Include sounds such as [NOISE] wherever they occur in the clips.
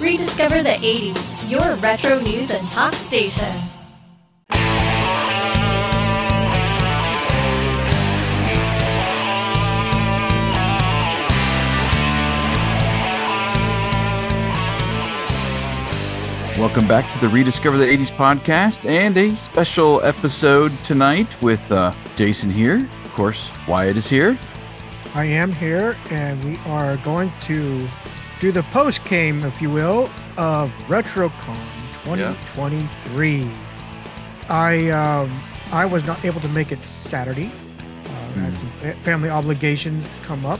Rediscover the 80s, your retro news and talk station. Welcome back to the Rediscover the 80s podcast and a special episode tonight with uh, Jason here. Of course, Wyatt is here. I am here, and we are going to do the post game, if you will, of RetroCon 2023. I um, I was not able to make it Saturday. Uh, I had some fa- family obligations come up,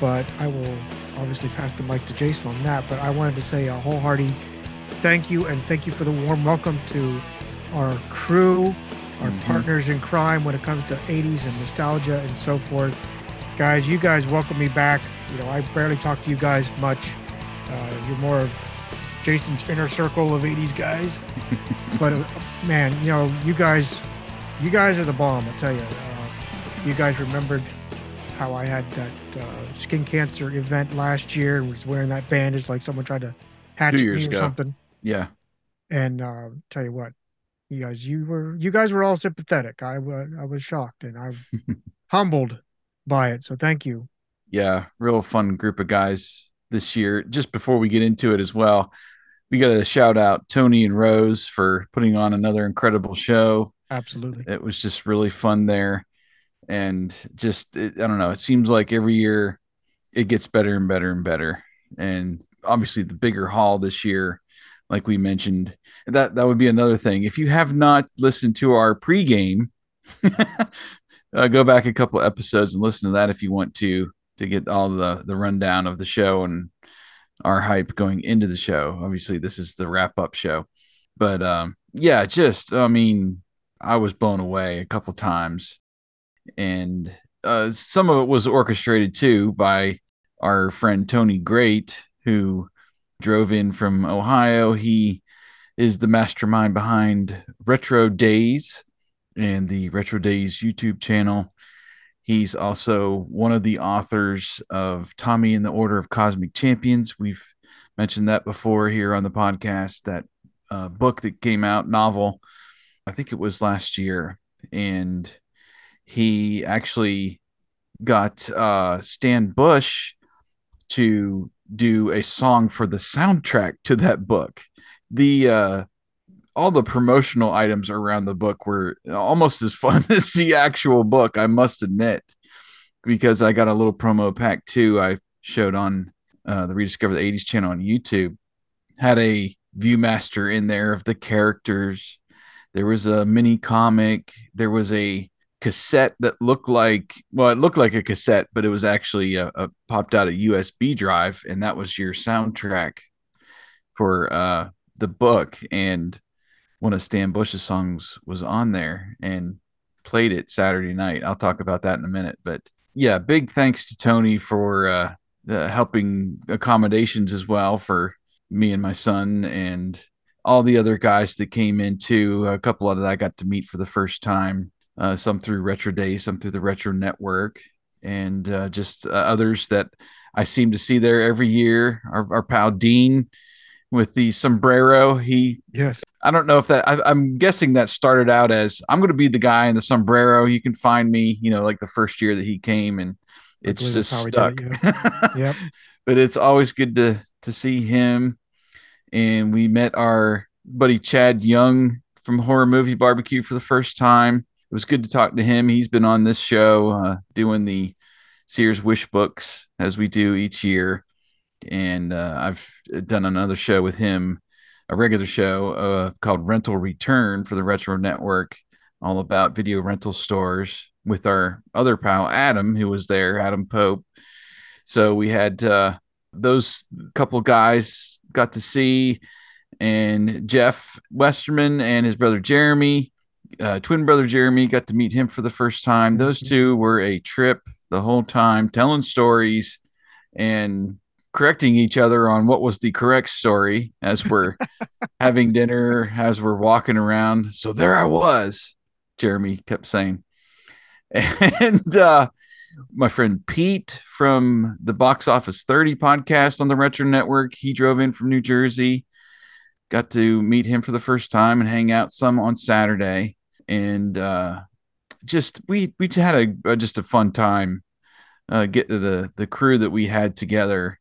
but I will obviously pass the mic to Jason on that. But I wanted to say a wholehearted thank you and thank you for the warm welcome to our crew, our Mhm. partners in crime when it comes to 80s and nostalgia and so forth. Guys, you guys welcome me back. You know, I barely talk to you guys much. Uh, you're more of Jason's inner circle of 80s guys. [LAUGHS] but uh, man, you know, you guys, you guys are the bomb. I tell you, uh, you guys remembered how I had that uh, skin cancer event last year and was wearing that bandage like someone tried to hatchet years me or ago. something. Yeah. And uh, tell you what, you guys, you were, you guys were all sympathetic. I was, I was shocked and I'm [LAUGHS] humbled by it. So thank you. Yeah. Real fun group of guys this year. Just before we get into it as well, we got to shout out Tony and Rose for putting on another incredible show. Absolutely. It was just really fun there. And just, it, I don't know, it seems like every year it gets better and better and better. And obviously, the bigger hall this year, like we mentioned, that that would be another thing. If you have not listened to our pregame, [LAUGHS] uh, go back a couple episodes and listen to that if you want to to get all the the rundown of the show and our hype going into the show. Obviously, this is the wrap up show, but um, yeah, just I mean, I was blown away a couple times, and uh, some of it was orchestrated too by our friend Tony Great, who drove in from Ohio. He is the mastermind behind Retro Days and the Retro Days YouTube channel. He's also one of the authors of Tommy and the Order of Cosmic Champions. We've mentioned that before here on the podcast. That uh, book that came out, novel, I think it was last year. And he actually got uh, Stan Bush to do a song for the soundtrack to that book. The uh, all the promotional items around the book were almost as fun [LAUGHS] as the actual book, I must admit, because I got a little promo pack too. I showed on uh, the Rediscover the 80s channel on YouTube, had a Viewmaster in there of the characters. There was a mini comic. There was a cassette that looked like, well, it looked like a cassette, but it was actually a, a popped out a USB drive, and that was your soundtrack for uh, the book. And one of Stan Bush's songs was on there and played it Saturday night. I'll talk about that in a minute. But yeah, big thanks to Tony for uh, helping accommodations as well for me and my son and all the other guys that came in too. A couple of that I got to meet for the first time. Uh, some through Retro Day, some through the Retro Network, and uh, just uh, others that I seem to see there every year. Our, our pal Dean with the sombrero. He Yes. I don't know if that I, I'm guessing that started out as I'm going to be the guy in the sombrero. You can find me, you know, like the first year that he came, and I it's just that's how we stuck. it, [LAUGHS] Yep. but it's always good to to see him. And we met our buddy Chad Young from Horror Movie Barbecue for the first time. It was good to talk to him. He's been on this show uh, doing the Sears Wish books as we do each year, and uh, I've done another show with him, a regular show uh, called Rental Return for the Retro Network, all about video rental stores with our other pal Adam, who was there, Adam Pope. So we had uh, those couple guys got to see, and Jeff Westerman and his brother Jeremy, uh, twin brother Jeremy, got to meet him for the first time. Those two were a trip the whole time, telling stories and correcting each other on what was the correct story as we're [LAUGHS] having dinner, as we're walking around. So there I was, Jeremy kept saying. [LAUGHS] And uh, My friend Pete from the Box Office 30 podcast on the Retro Network, he drove in from New Jersey. Got to meet him for the first time and hang out some on Saturday. And uh, just we we had a, just a fun time uh, get the the crew that we had together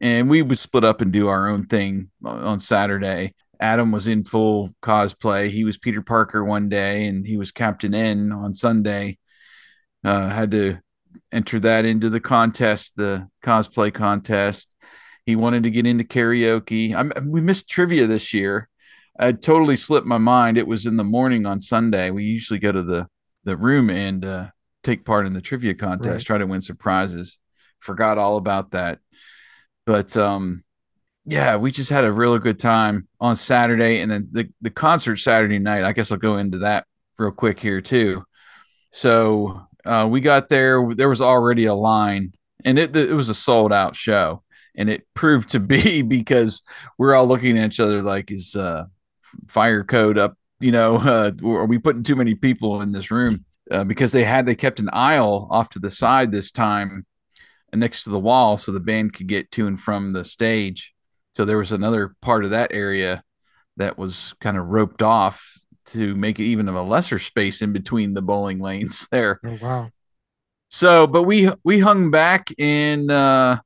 and we would split up and do our own thing on Saturday. Adam was in full cosplay. He was Peter Parker one day, and he was Captain N on Sunday. Uh, had to enter that into the contest, the cosplay contest. He wanted to get into karaoke. I'm, we missed trivia this year. I totally slipped my mind. It was in the morning on Sunday. We usually go to the the room and uh, take part in the trivia contest, right. try to win some prizes. Forgot all about that. But um, yeah, we just had a really good time on Saturday, and then the the concert Saturday night. I guess I'll go into that real quick here too. So uh, we got there. There was already a line, and it it was a sold out show, and it proved to be [LAUGHS] because we're all looking at each other like, is uh, fire code up? You know, [LAUGHS] uh, are we putting too many people in this room? Uh, because they had they kept an aisle off to the side this time next to the wall so the band could get to and from the stage. So there was another part of that area that was kind of roped off to make it even of a lesser space in between the bowling lanes [LAUGHS] there. Oh wow. So, but we we hung back and uh,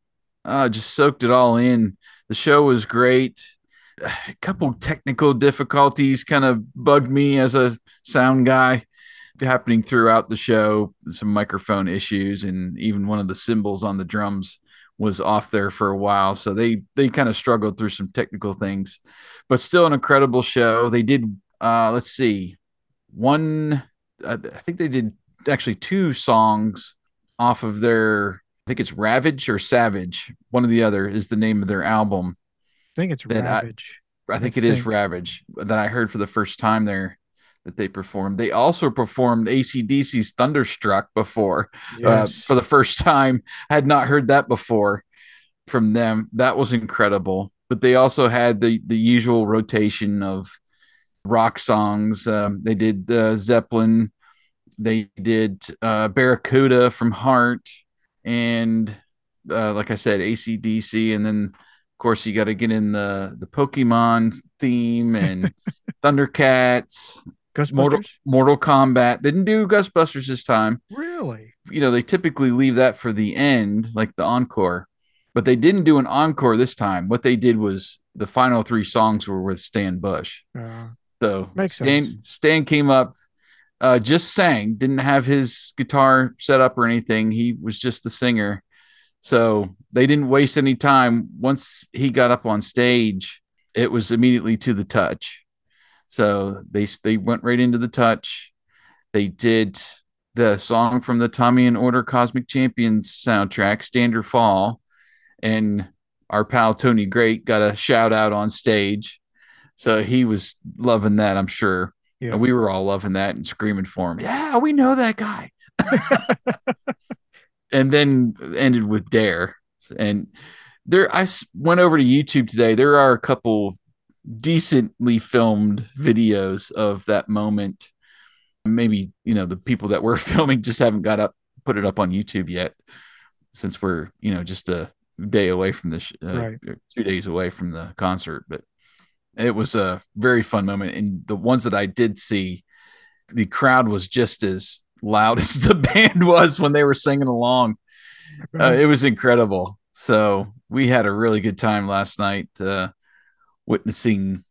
uh just soaked it all in. The show was great. [SIGHS] A couple technical difficulties kind of bugged me as a sound guy happening throughout the show. Some microphone issues, and even one of the cymbals on the drums was off there for a while. So they they kind of struggled through some technical things, but still an incredible show. They did. Uh, let's see, one. I think they did actually two songs off of their. I think it's Ravage or Savage. One or the other is the name of their album. I think it's Ravage. I, I think I it think. is Ravage that I heard for the first time there that they performed. They also performed ACDC's Thunderstruck before uh, yes. uh, for the first time. I had not heard that before from them. That was incredible. But they also had the the usual rotation of rock songs. Um, they did uh, Zeppelin. They did uh, Barracuda from Heart, and uh, like I said, ACDC, and then of course you got to get in the the Pokemon theme and [LAUGHS] Thundercats Ghostbusters? Mortal, Mortal Kombat didn't do Ghostbusters this time. Really? You know, they typically leave that for the end, like the encore, but they didn't do an encore this time. What they did was the final three songs were with Stan Bush. Uh, so makes Stan, sense. Stan came up, uh, just sang, didn't have his guitar set up or anything. He was just the singer. So they didn't waste any time. Once he got up on stage, it was immediately to the touch so they they went right into the touch. They did the song from the Tommy and Order Cosmic Champions soundtrack, Stand or Fall, and our pal Tony Great got a shout out on stage. So he was loving that, I'm sure. Yeah. And we were all loving that and screaming for him. Yeah, we know that guy. [LAUGHS] and then ended with Dare. And there, I went over to YouTube today. There are a couple decently filmed videos of that moment. Maybe, you know, the people that were [LAUGHS] filming just haven't got up, put it up on YouTube yet, since we're, you know, just a day away from this, uh, right. two days away from the concert. But it was a very fun moment. And the ones that I did see, the crowd was just as loud [LAUGHS] as the band was when they were singing along. Uh, it was incredible. So we had a really good time last night. Uh, witnessing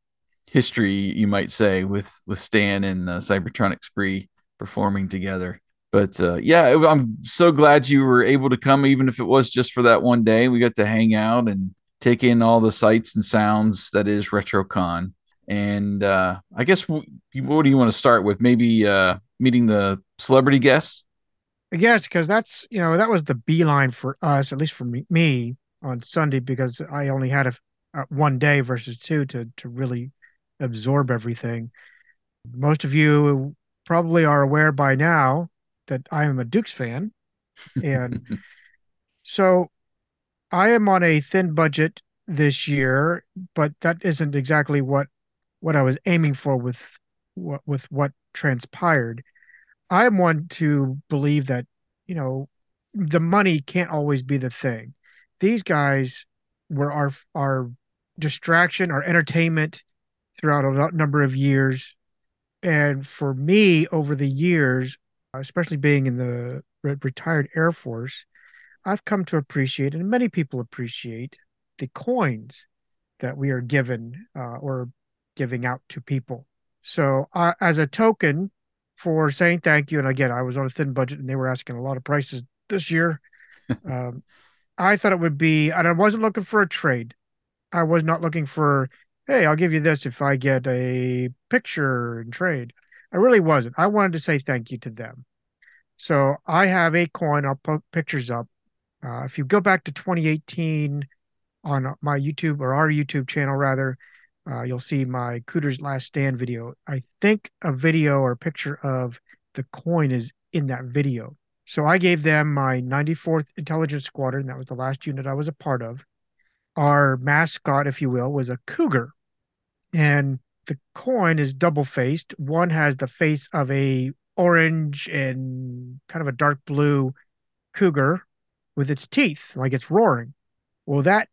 history, you might say, with with Stan and uh, Cybertronic Spree performing together. But uh, yeah, I'm so glad you were able to come, even if it was just for that one day. We got to hang out and take in all the sights and sounds that is RetroCon. And uh, I guess w- what do you want to start with? Maybe uh, meeting the celebrity guests. Yes, because that's you know that was the beeline for us, at least for me, me on Sunday, because I only had a Uh, one day versus two to to really absorb everything. Most of you probably are aware by now that I am a Dukes fan, and [LAUGHS] so I am on a thin budget this year, but that isn't exactly what what I was aiming for with what with what transpired. I am one to believe that you know the money can't always be the thing. These guys were our our distraction, or entertainment throughout a number of years. And for me, over the years, especially being in the re- retired Air Force, I've come to appreciate, and many people appreciate, the coins that we are given uh, or giving out to people. So, uh, as a token for saying thank you, and again, I was on a thin budget and they were asking a lot of prices this year. [LAUGHS] um, I thought it would be, and I wasn't looking for a trade. I was not looking for, hey, I'll give you this if I get a picture and trade. I really wasn't. I wanted to say thank you to them. So I have a coin. I'll put pictures up. Uh, if you go back to 2018 on my YouTube or our YouTube channel, rather, uh, you'll see my Cooter's Last Stand video. I think a video or a picture of the coin is in that video. So I gave them my 94th Intelligence Squadron. That was the last unit I was a part of. Our mascot, if you will, was a cougar. And the coin is double faced. One has the face of a orange and kind of a dark blue cougar with its teeth, like it's roaring. Well, that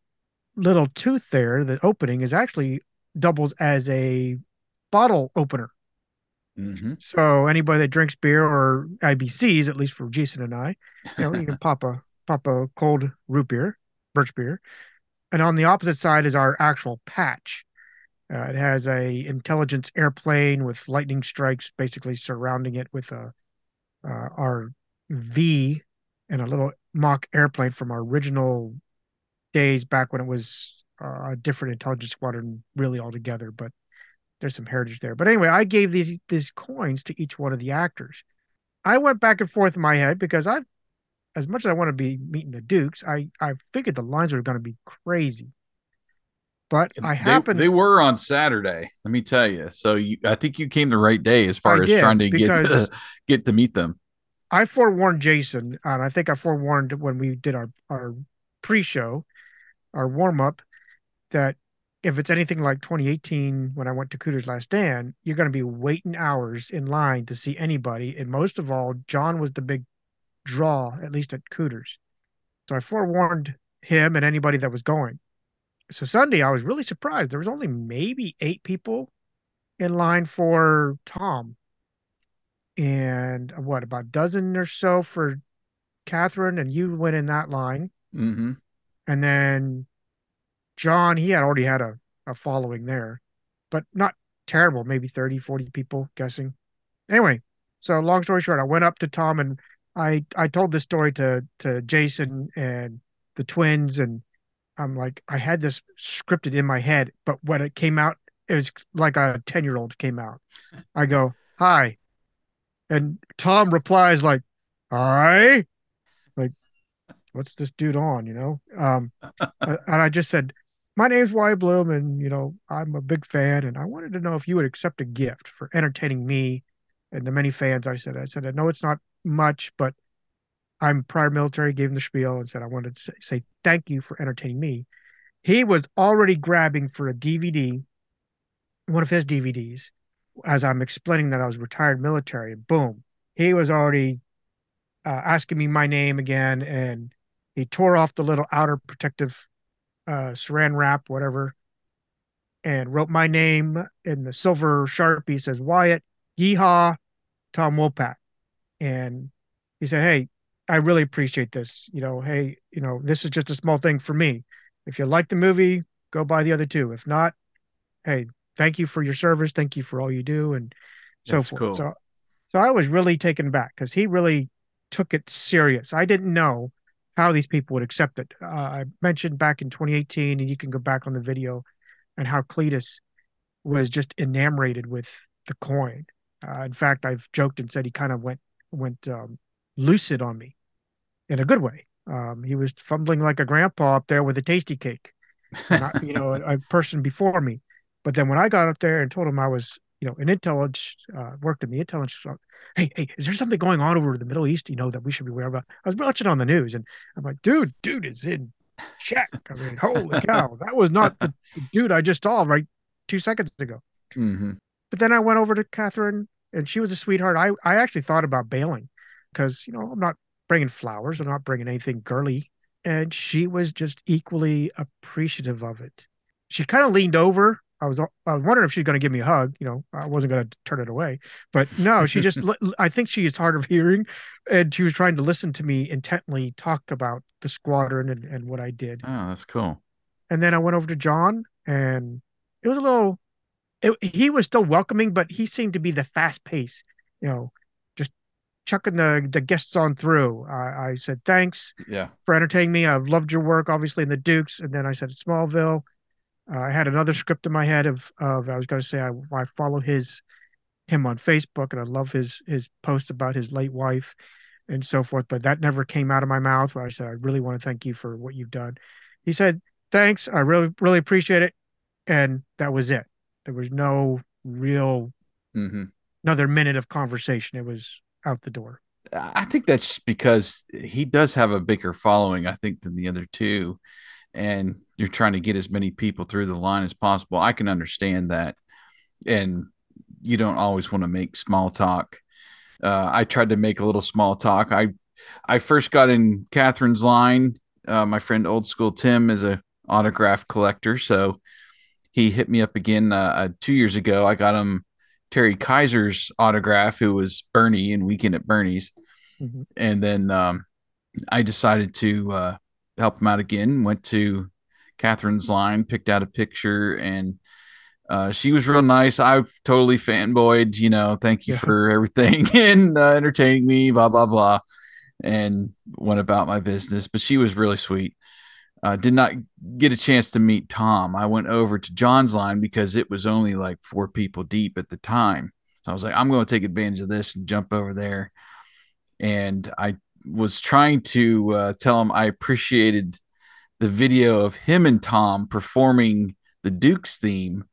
little tooth there, the opening, is actually doubles as a bottle opener. Mm-hmm. So anybody that drinks beer or IBCs, at least for Jason and I, you know, you can [LAUGHS] pop a pop a cold root beer, birch beer, and on the opposite side is our actual patch. Uh, it has a intelligence airplane with lightning strikes basically surrounding it with a uh, our V and a little mock airplane from our original days back when it was uh, a different intelligence squadron really altogether. But there's some heritage there. But anyway, I gave these these coins to each one of the actors. I went back and forth in my head because I, as much as I want to be meeting the Dukes, I I figured the lines were going to be crazy. But I happened. They, they, were on Saturday. Let me tell you. So you, I think you came the right day as far I as did, trying to get to, get to meet them. I forewarned Jason, and I think I forewarned when we did our our pre-show, our warm up, that if it's anything like 2018 when I went to Cooter's Last Stand, you're going to be waiting hours in line to see anybody. And most of all, John was the big draw, at least at Cooter's. So I forewarned him and anybody that was going. So Sunday, I was really surprised. There was only maybe eight people in line for Tom, and what about a dozen or so for Catherine, and you went in that line. Mm-hmm. And then John, he had already had a, a following there, but not terrible, maybe 30, 40 people guessing. Anyway, so long story short, I went up to Tom and I I told this story to to Jason and the twins and I'm like I had this scripted in my head, but when it came out, it was like a 10 year old came out. I go, hi. And Tom replies like, hi. Like, what's this dude on, you know? Um, and I just said, my name's Wyatt Bloom, and you know I'm a big fan, and I wanted to know if you would accept a gift for entertaining me and the many fans. I said, I said, I know it's not much, but I'm prior military. Gave him the spiel and said I wanted to say, say thank you for entertaining me. He was already grabbing for a DVD, one of his DVDs, as I'm explaining that I was retired military. Boom, he was already uh, asking me my name again, and he tore off the little outer protective uh, saran wrap, whatever, and wrote my name in the silver sharpie. Says Wyatt, yeehaw, Tom Wopat, and he said, "Hey, I really appreciate this. You know, hey, you know, this is just a small thing for me. If you like the movie, go buy the other two. If not, hey, thank you for your service. Thank you for all you do, and so That's forth. cool. So, so I was really taken back because he really took it serious. I didn't know how these people would accept it. Uh, I mentioned back in 2018, and you can go back on the video, and how Cletus was just enamored with the coin. Uh, in fact, I've joked and said he kind of went went um, lucid on me in a good way. Um, he was fumbling like a grandpa up there with a tasty cake, not, you know, a, [LAUGHS] a, person before me. But then when I got up there and told him I was, you know, an intelligence, uh, worked in the intelligence hey, hey, is there something going on over the Middle East, you know, that we should be aware about? I was watching on the news and I'm like, dude, dude is in check. I mean, holy [LAUGHS] cow, that was not the, the dude I just saw right two seconds ago. Mm-hmm. But then I went over to Catherine and she was a sweetheart. I, I actually thought about bailing because, you know, I'm not bringing flowers. I'm not bringing anything girly. And she was just equally appreciative of it. She kind of leaned over. I was I was wondering if she's going to give me a hug. You know, I wasn't going to turn it away, but no, she just. [LAUGHS] I think she is hard of hearing, and she was trying to listen to me intently talk about the squadron and, and what I did. Oh, that's cool. And then I went over to John, and it was a little. It, he was still welcoming, but he seemed to be the fast pace. You know, just chucking the the guests on through. I, I said thanks yeah for entertaining me. I've loved your work, obviously in the Dukes, and then I said Smallville. Uh, I had another script in my head of of I was going to say I, I follow his him on Facebook and I love his his posts about his late wife and so forth, but that never came out of my mouth. I said I really want to thank you for what you've done. He said thanks. I really really appreciate it, and that was it. There was no real mm-hmm. another minute of conversation. It was out the door. I think that's because he does have a bigger following, I think, than the other two. And you're trying to get as many people through the line as possible. I can understand that. And you don't always want to make small talk. Uh, I tried to make a little small talk. I I first got in Catherine's line. Uh, my friend Old School Tim is a autograph collector, so he hit me up again uh, uh two years ago. I got him Terry Kiser's autograph, who was Bernie in Weekend at Bernie's. Mm-hmm. And then um, I decided to uh, help him out again. Went to Catherine's line, picked out a picture, and uh, she was real nice. I totally fanboyed, you know, thank you yeah. for everything [LAUGHS] and uh, entertaining me, blah, blah, blah, and went about my business. But she was really sweet. Uh, did not get a chance to meet Tom. I went over to John's line because it was only like four people deep at the time. So I was like, I'm going to take advantage of this and jump over there. And I was trying to uh, tell him I appreciated the video of him and Tom performing the Duke's theme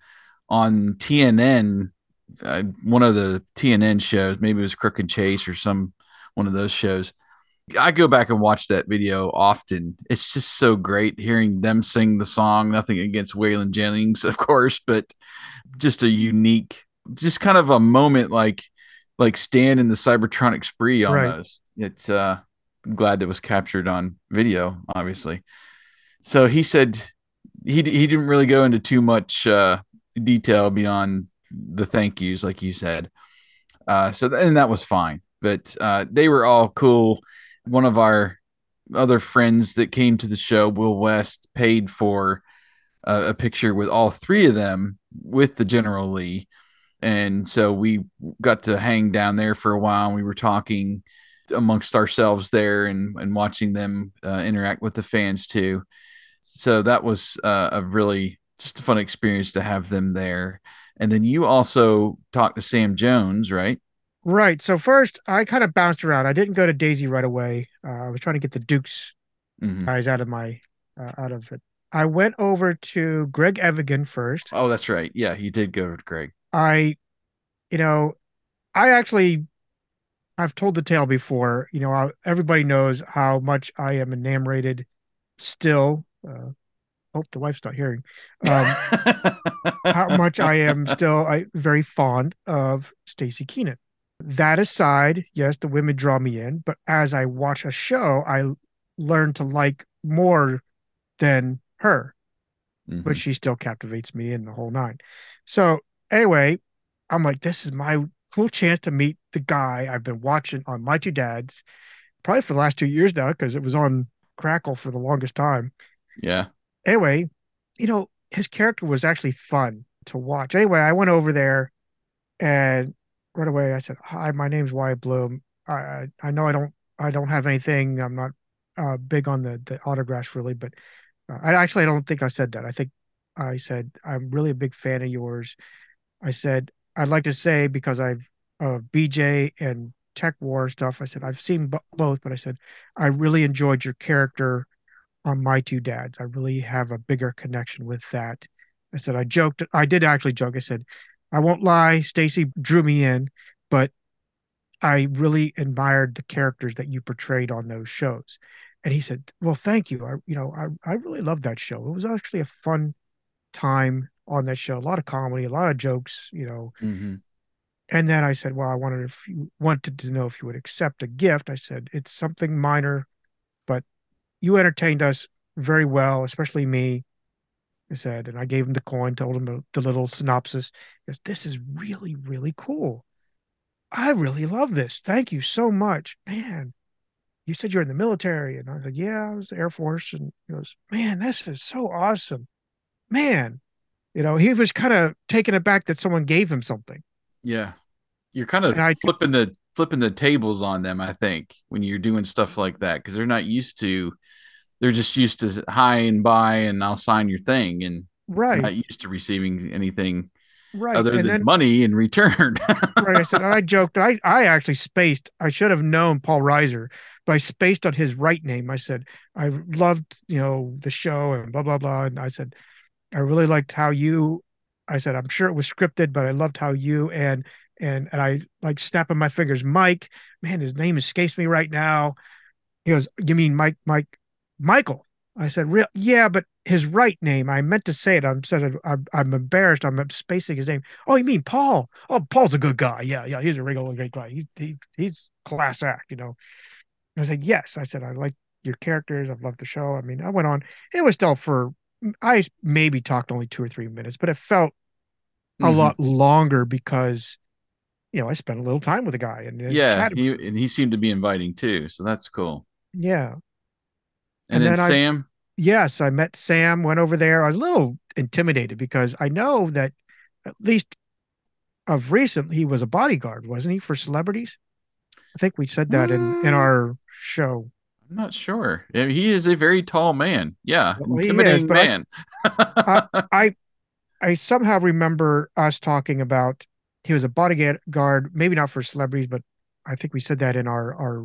on TNN, uh, one of the TNN shows. Maybe it was Crook and Chase or some one of those shows I go back and watch that video often. It's just so great hearing them sing the song. Nothing against Waylon Jennings, of course, but just a unique, just kind of a moment like like Stan in the Cybertronic spree almost. Right. It's uh glad it was captured on video, obviously. So he said he he didn't really go into too much uh detail beyond the thank yous, like you said. Uh so and that was fine. But uh they were all cool one of our other friends that came to the show, Will West, paid for a, a picture with all three of them with the General Lee. And so we got to hang down there for a while. And we were talking amongst ourselves there and, and watching them uh, interact with the fans too. So that was uh, a really just a fun experience to have them there. And then you also talked to Sam Jones, right? Right. So first, I kind of bounced around. I didn't go to Daisy right away. Uh, I was trying to get the Dukes mm-hmm. guys out of my uh, out of it. I went over to Greg Evigan first. Oh, that's right. Yeah, he did go to Greg. I, you know, I actually, I've told the tale before. You know, I, everybody knows how much I am enamored still. Uh, hope the wife's not hearing. Um, [LAUGHS] how much I am still I, very fond of Staci Keanan. That aside, yes, the women draw me in, but as I watch a show, I learn to like more than her, mm-hmm. but she still captivates me in the whole nine. So anyway, I'm like, this is my cool chance to meet the guy I've been watching on My Two Dads, probably for the last two years now, because it was on Crackle for the longest time. Yeah. Anyway, you know, his character was actually fun to watch. Anyway, I went over there and right away I said, "Hi, my name's Wyatt Bloom. I I know I don't I don't have anything. I'm not uh, big on the the autographs really, but uh, I actually I don't think I said that. I think I said I'm really a big fan of yours. I said I'd like to say because I've uh, BJ and TekWar stuff. I said I've seen b- both, but I said I really enjoyed your character on My Two Dads. I really have a bigger connection with that. I said I joked. I did actually joke. I said I won't lie, Staci drew me in, but I really admired the characters that you portrayed on those shows. And he said, "Well, thank you. I, you know, I, I really loved that show. It was actually a fun time on that show. A lot of comedy, a lot of jokes. You know, mm-hmm. and then I said, well, I wanted if you wanted to know if you would accept a gift. I said it's something minor, but you entertained us very well, especially me. I said, and I gave him the coin, told him the, little synopsis. He goes, this is really, really cool. I really love this. Thank you so much, man. You said you're in the military, and I was like, yeah, I was Air Force, and he goes, man, this is so awesome, man. You know, he was kind of taken aback that someone gave him something. Yeah. You're kind of I- flipping the flipping the tables on them, I think, when you're doing stuff like that because they're not used to they're just used to hi and bye and I'll sign your thing and Right, not used to receiving anything right. other and than then money in return. [LAUGHS] right. I said, and I joked. I I actually spaced. I should have known Paul Reiser, but I spaced on his right name. I said I loved you know the show and blah blah blah. And I said I really liked how you. I said I'm sure it was scripted, but I loved how you and and and I like snapping my fingers. Mike, man, his name escapes me right now. He goes, "You mean Mike? Mike? Michael?" I said, "Real? Yeah, but his right name. I meant to say it. I'm said I'm, I'm embarrassed. I'm spacing his name. Oh, you mean Paul? Oh, Paul's a good guy. Yeah, yeah, he's a regular great guy. He, he he's class act. You know." I said, "Yes." I said, "I like your characters. I've loved the show. I mean, I went on. It was still for I maybe talked only two or three minutes, but it felt a Mhm. lot longer because." You know, I spent a little time with the guy and, and Yeah, he and he seemed to be inviting too, so that's cool. Yeah. And, And then, then I- Sam, yes, I met Sam, went over there. I was a little intimidated because I know that at least of recent he was a bodyguard, wasn't he, for celebrities? I think we said that in in Uh, our show. I'm not sure. Yeah, He is a very tall man. Yeah, Well, he is, intimidating I- man. [LAUGHS] I I somehow remember us talking about he was a bodyguard, maybe not for celebrities, but I think we said that in our our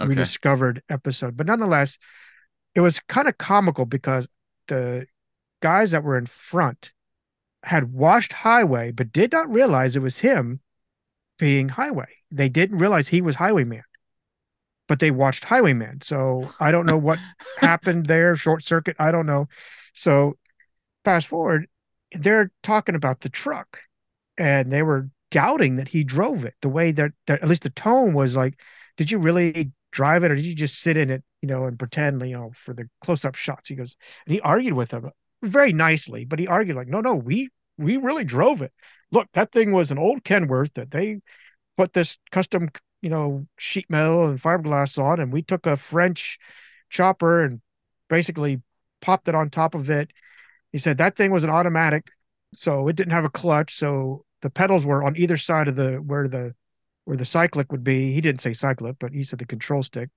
okay. rediscovered episode. But nonetheless, it was kind of comical because the guys that were in front had watched Highway, but did not realize it was him being Highway. They didn't realize he was Highwayman, but they watched Highwayman. So I don't know what [LAUGHS] happened there, short circuit. I don't know. So fast forward, they're talking about the truck and they were doubting that he drove it the way that, that at least the tone was like, did you really drive it or did you just sit in it, you know, and pretend, you know, for the close up shots? He goes, and he argued with him very nicely, but he argued like, no, no, we, we really drove it. Look, that thing was an old Kenworth that they put this custom, you know, sheet metal and fiberglass on, and we took a French chopper and basically popped it on top of it. He said that thing was an automatic, so it didn't have a clutch, so the pedals were on either side of the where the where the cyclic would be. He didn't say cyclic, but he said the control stick.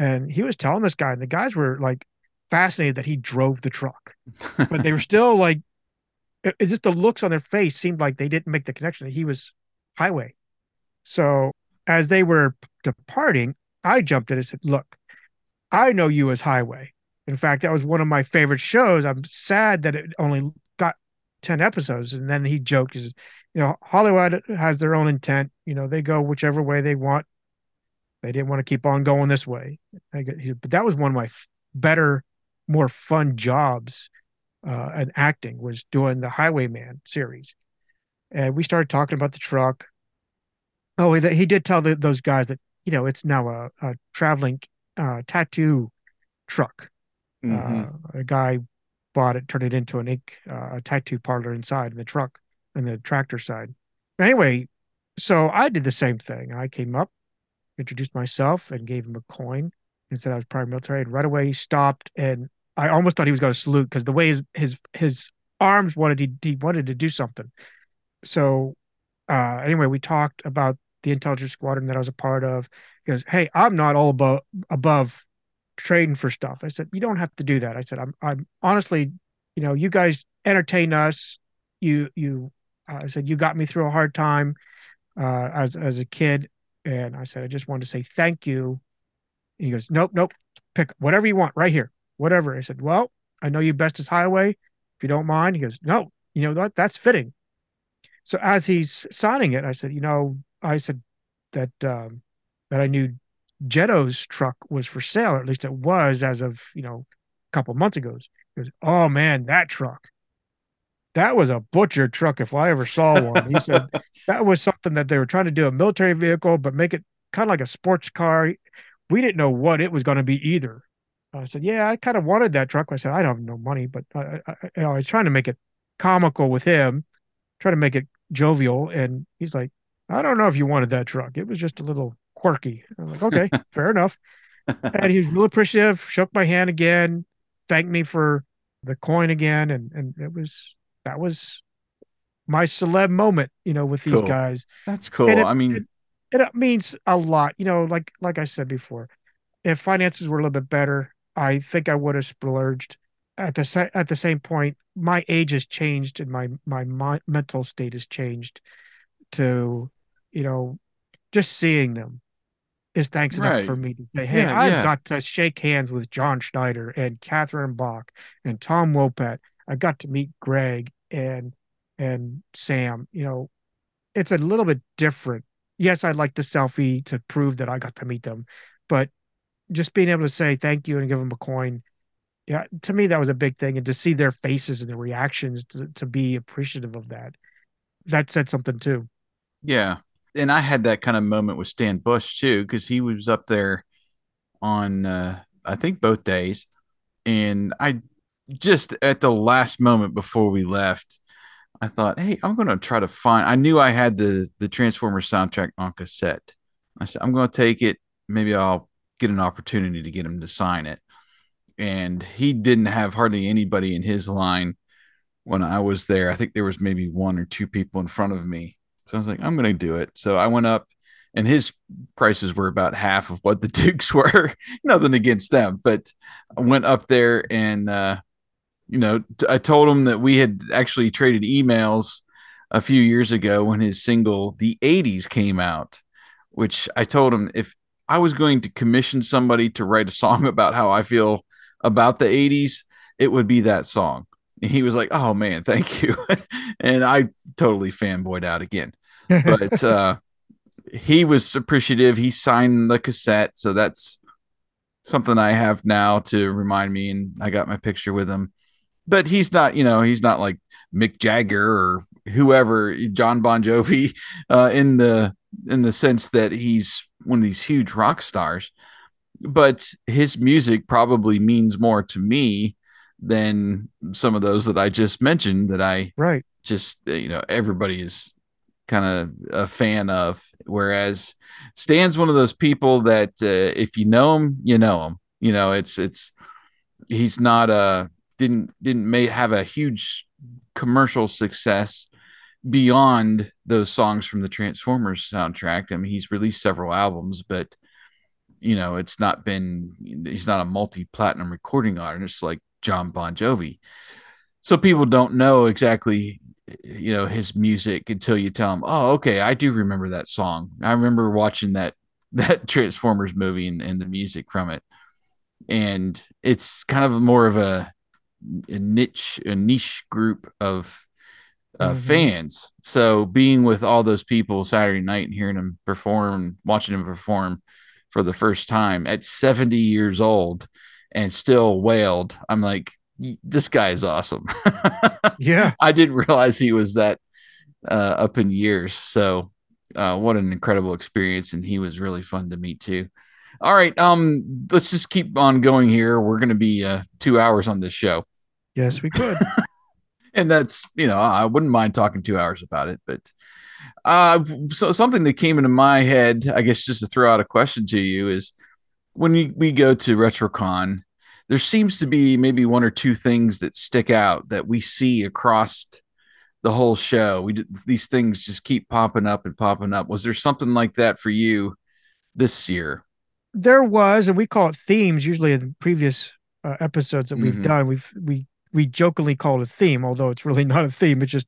And he was telling this guy, and the guys were like fascinated that he drove the truck, but they were [LAUGHS] still like, it, it just the looks on their face seemed like they didn't make the connection that he was highway. So as they were departing, I jumped in and said, Look, I know you as Highway. In fact, that was one of my favorite shows. I'm sad that it only got 10 episodes. And then he joked, he said, You know, Hollywood has their own intent. You know, they go whichever way they want. They didn't want to keep on going this way. I get, but that was one of my f- better, more fun jobs uh, in acting was doing the Highwayman series. And we started talking about the truck. Oh, he, he did tell the, those guys that you know it's now a, a traveling uh, tattoo truck. Mhm. Uh, a guy bought it, turned it into an ink uh, a tattoo parlor inside in the truck and the tractor side. Anyway, so I did the same thing. I came up, introduced myself, and gave him a coin and said I was prior military. And right away he stopped, and I almost thought he was going to salute because the way his his his arms wanted he, he wanted to do something. So uh, anyway, we talked about the intelligence squadron that I was a part of. He goes, "Hey, I'm not all above above trading for stuff." I said, "You don't have to do that." I said, "I'm I'm honestly, you know, you guys entertain us. You you," uh, I said, "You got me through a hard time uh, as as a kid," and I said, "I just wanted to say thank you." And he goes, "Nope, nope, pick whatever you want right here, whatever." I said, "Well, I know you best as Highway, if you don't mind." He goes, "No, you know what? That's fitting." So as he's signing it, I said, you know, I said that um, that I knew Jetto's truck was for sale, or at least it was as of you know a couple months ago. He goes, oh man, that truck. That was a butcher truck if I ever saw one. He said [LAUGHS] that was something that they were trying to do a military vehicle, but make it kind of like a sports car. We didn't know what it was going to be either. I said, yeah, I kind of wanted that truck. I said, I don't have no money, but I, I, you know, I was trying to make it comical with him, trying to make it jovial. And he's like, I don't know if you wanted that truck. It was just a little quirky. I'm like, okay, [LAUGHS] fair enough. And he was real appreciative, shook my hand again, thanked me for the coin again. And, and it was, that was my celeb moment, you know, with these Cool. guys. That's cool. It- I mean, it- it means a lot, you know, like, like I said before, if finances were a little bit better, I think I would have splurged. At the at the same point, my age has changed and my my, my mental state has changed. To, you know, just seeing them is thanks enough Right. for me to say, hey, Yeah, I've yeah. got to shake hands with John Schneider and Catherine Bach and Tom Wopat. I got to meet Greg and and Sam. You know, it's a little bit different. Yes, I'd like the selfie to prove that I got to meet them, but just being able to say thank you and give them a coin, yeah, to me that was a big thing. And to see their faces and their reactions to, to be appreciative of that, that said something too. Yeah. And I had that kind of moment with Stan Bush too, because he was up there on, uh, I think, both days. And I just at the last moment before we left, I thought, hey, I'm to try to find. I knew I had the, the Transformers soundtrack on cassette. I said, I'm to take it. Maybe I'll get an opportunity to get him to sign it. And he didn't have hardly anybody in his line when I was there. I think there was maybe one or two people in front of me. So I was like, I'm to do it. So I went up, and his prices were about half of what the [LAUGHS] Dukes were. Nothing against them, but I went up there and, uh, you know, t- I told him that we had actually traded emails a few years ago when his single "The '80s" came out, which I told him if I was going to commission somebody to write a song [LAUGHS] about how I feel about the '80s, it would be that song. And he was like, "Oh man, thank [LAUGHS] you," and I totally fanboyed out again. But [LAUGHS] uh, he was appreciative. He signed the cassette, so that's something I have now to remind me. And I got my picture with him. But he's not, you know, he's not like Mick Jagger or whoever, John Bon Jovi, [LAUGHS] uh, in the in the sense that he's one of these huge rock stars. But his music probably means more to me than some of those that I just mentioned. That I right. just uh, you know everybody is kind of a fan of whereas stan's one of those people that uh, if you know him you know him you know it's it's he's not a didn't didn't may have a huge commercial success beyond those songs from the transformers soundtrack. I mean he's released several albums but you know it's not been he's not a multi-platinum recording artist like john bon jovi. So people don't know exactly you know his music until you tell them oh okay i do remember that song. I remember watching that [LAUGHS] that transformers movie and, and the music from it. And it's kind of more of a, a niche a niche group of uh, Mhm. fans so being with all those people saturday night and hearing them perform watching them perform for the first time at 70 years old and still wailed i'm like this guy is awesome [LAUGHS] Yeah. I didn't realize he was that uh, up in years. So, uh, what an incredible experience, and he was really fun to meet too. All right, um, let's just keep on going here. We're going to be uh, two hours on this show, Yes, we could. [LAUGHS] and that's you know I wouldn't mind talking two hours about it, but uh, so something that came into my head, I guess, just to throw out a question to you is when we, we go to RetroCon, there seems to be maybe one or two things that stick out that we see across the whole show. We these things just keep popping up and popping up. Was there something like that for you this year? there was, and we call it themes usually in previous uh, episodes that we've Mhm. done. We've we we jokingly call it a theme, although it's really [LAUGHS] not a theme. It's just,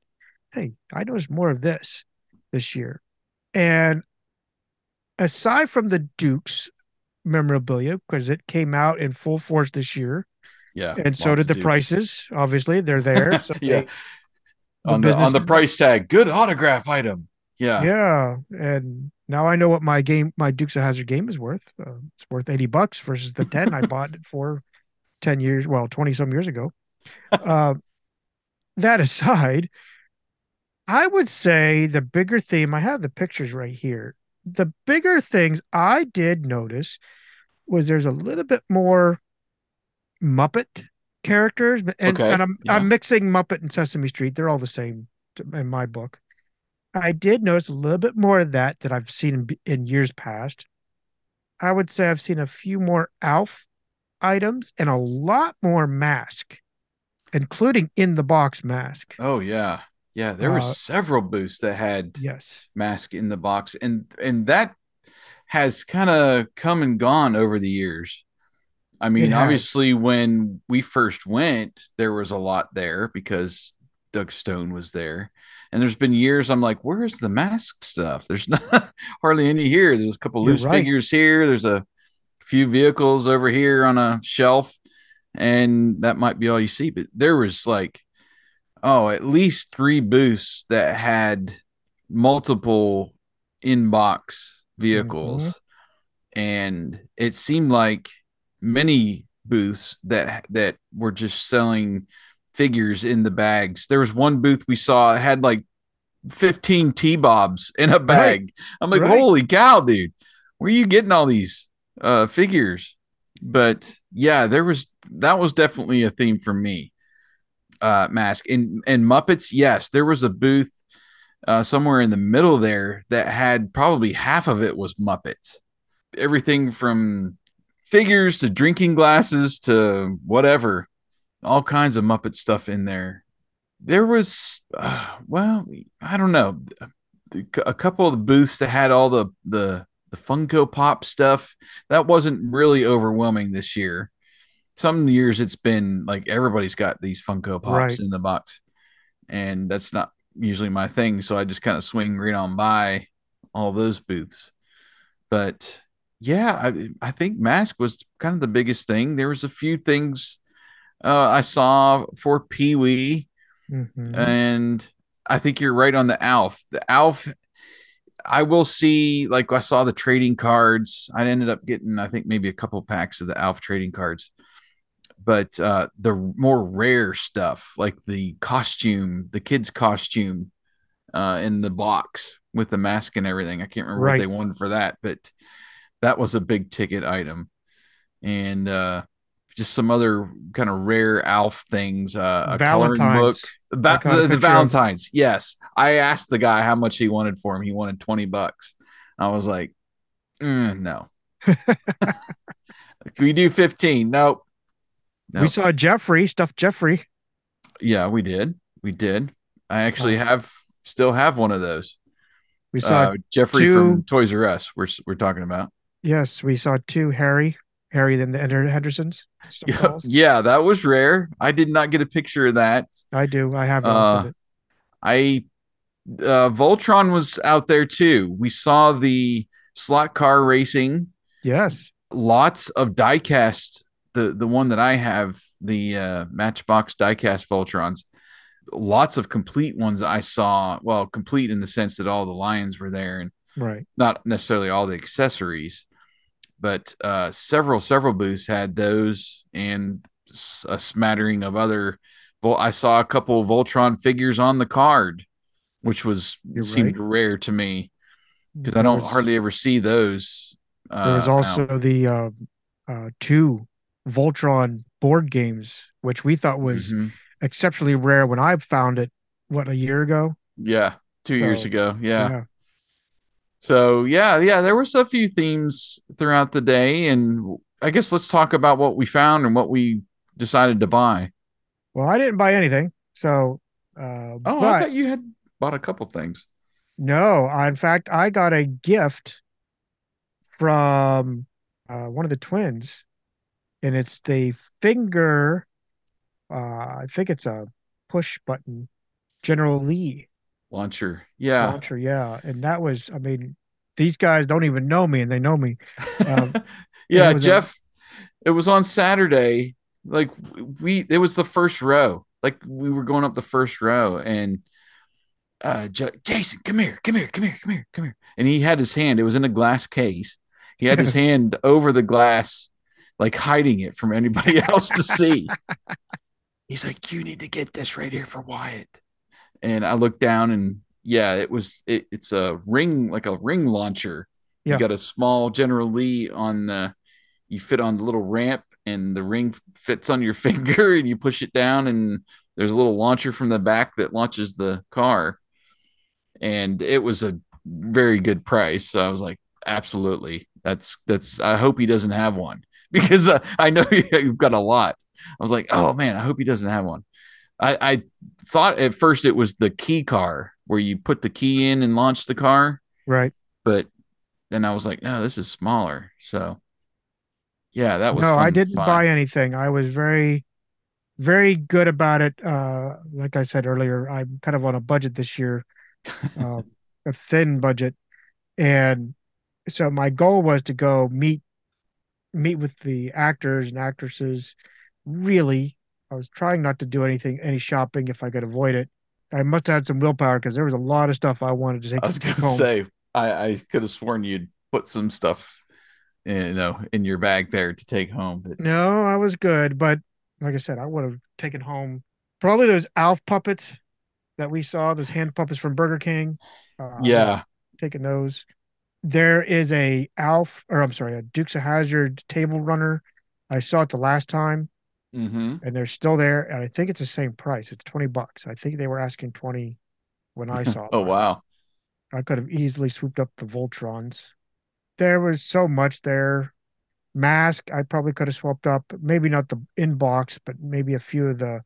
hey, I noticed more of this this year. And aside from the Dukes memorabilia, because it came out in full force this year, Yeah, and so did the dukes. prices. Obviously, they're there. [LAUGHS] So yeah, they- on the on the price tag, good autograph item. Yeah, Yeah, and now I know what my game, my Dukes of Hazzard game is worth. Uh, it's worth eighty bucks versus the ten I [LAUGHS] bought it for ten years, well, twenty some years ago. Uh, that aside, I would say the bigger theme, I have the pictures right here. The bigger things I did notice was there's a little bit more Muppet characters, and, Okay, and I'm yeah. I'm mixing Muppet and Sesame Street. They're all the same in my book. I did notice a little bit more of that that I've seen in, in years past. I would say I've seen a few more Alf items and a lot more mask, including in the box mask. Oh yeah. Yeah, there were Uh, several booths that had Yes. mask in the box and and that has kind of come and gone over the years. I mean, obviously when we first went, there was a lot there because Doug Stone was there. And there's been years I'm like, where's the mask stuff? There's [LAUGHS] not hardly any here. There's a couple You're loose right. figures here. There's a few vehicles over here on a shelf, and that might be all you see. But there was like, oh, at least three booths that had multiple inbox vehicles, and it seemed like many booths that that were just selling figures in the bags. There was one booth we saw had like 15 T-bobs in a bag. I'm like, right. holy cow, dude. Where are you getting all these uh figures? But yeah, there was that was definitely a theme for me. Uh mask and and Muppets, yes, there was a booth uh somewhere in the middle there that had probably half of it was Muppets. Everything from figures to drinking glasses to whatever all kinds of Muppet stuff in there. There was, uh, well, I don't know, a couple of the booths that had all the the the Funko Pop stuff. That wasn't really overwhelming this year. Some years it's been like everybody's got these Funko Pops Right. in the box, and that's not usually my thing. So I just kind of swing right on by all those booths. But yeah, I I think mask was kind of the biggest thing. There was a few things uh, I saw for Pee Wee, Mhm. and I think you're right on the Alf. The Alf, I will see. Like I saw the trading cards. I ended up getting, I think, maybe a couple packs of the Alf trading cards. But uh, the more rare stuff, like the costume, the kid's costume uh, in the box with the mask and everything. I can't remember Right. what they won for that, but that was a big ticket item. And uh, just some other kind of rare Alf things. Uh, a coloring book. Valentine's. Ba- I got a the, the of- Valentines. Yes. I asked the guy how much he wanted for him. He wanted 20 bucks. I was like, "Mm, no. [LAUGHS] Can we do 15? Nope. We saw Geoffrey, stuffed Geoffrey. Yeah, we did. We did. I actually Oh. have still have one of those. We saw Uh, Geoffrey two- from Toys R Us. We're we're talking about. yes, we saw two Harry, Harry then the Hendersons. Yeah, yeah, that was rare. I did not get a picture of that. I do. I have Uh, it. I uh Voltron was out there too. We saw the slot car racing, Yes. lots of diecast. The the one that I have, the uh Matchbox diecast Voltrons. Lots of complete ones I saw. Well, complete in the sense that all the lions were there and Right. not necessarily all the accessories, but uh, several several booths had those and a smattering of other. Well, I saw a couple of Voltron figures on the card, which was You're seemed right. rare to me because I don't hardly ever see those. Uh, There was also the uh, uh, two Voltron board games, which we thought was Mhm. exceptionally rare when I found it. What a year ago? yeah, two years So, ago. Yeah. So yeah, yeah, there was a few themes throughout the day, and I guess let's talk about what we found and what we decided to buy. Well, I didn't buy anything, so. Uh, Oh, but I thought you had bought a couple things. no, I, in fact, I got a gift from uh, one of the twins, and it's the finger. Uh, I think it's a push button, General Lee Launcher. Yeah. launcher. Yeah, and that was. I mean, these guys don't even know me, and they know me. Um, [LAUGHS] yeah, it was a- Jeff. it was on Saturday. Like we, it was the first row. Like we were going up the first row, and uh, J- Jason, come here, come here, come here, come here, come here. And he had his hand. It was in a glass case. He had his [LAUGHS] hand over the glass, like hiding it from anybody [LAUGHS] else to see. he's like, you need to get this right here for Wyatt. And I looked down and yeah, it was it, it's a ring like a ring launcher. Yeah. You got a small General Lee on the you fit on the little ramp and the ring fits on your [LAUGHS] finger and you push it down and there's a little launcher from the back that launches the car. And it was a very good price. So I was like, absolutely. That's that's I hope he doesn't have one [LAUGHS] because uh, I know [LAUGHS] you've got a lot. I was like, oh man, I hope he doesn't have one. I, I thought at first it was the key car where you put the key in and launch the car, Right. but then I was like, no, this is smaller. So yeah, that was No, I didn't buy anything. I was very, very good about it. Uh, like I said earlier, I'm kind of on a budget this year, [LAUGHS] um, a thin budget, and so my goal was to go meet meet with the actors and actresses. Really, I was trying not to do anything, any shopping if I could avoid it. I must have had some willpower because there was a lot of stuff I wanted to take, I was take gonna say I, I could have sworn you'd put some stuff in, you know in your bag there to take home, but No, I was good, but like I said, I would have taken home probably those Alf puppets that we saw, those hand puppets from Burger King. Uh, I would have yeah, taking those. There is a Alf, or I'm sorry, a Dukes of Hazzard table runner. I saw it the last time, mm-hmm. and they're still there, and I think it's the same price. It's 20 bucks. I think they were asking 20 when I saw it [LAUGHS] oh wow, I could have easily swooped up the Voltrons. There was so much there. Mask, I probably could have swapped up. Maybe not the inbox, but maybe a few of the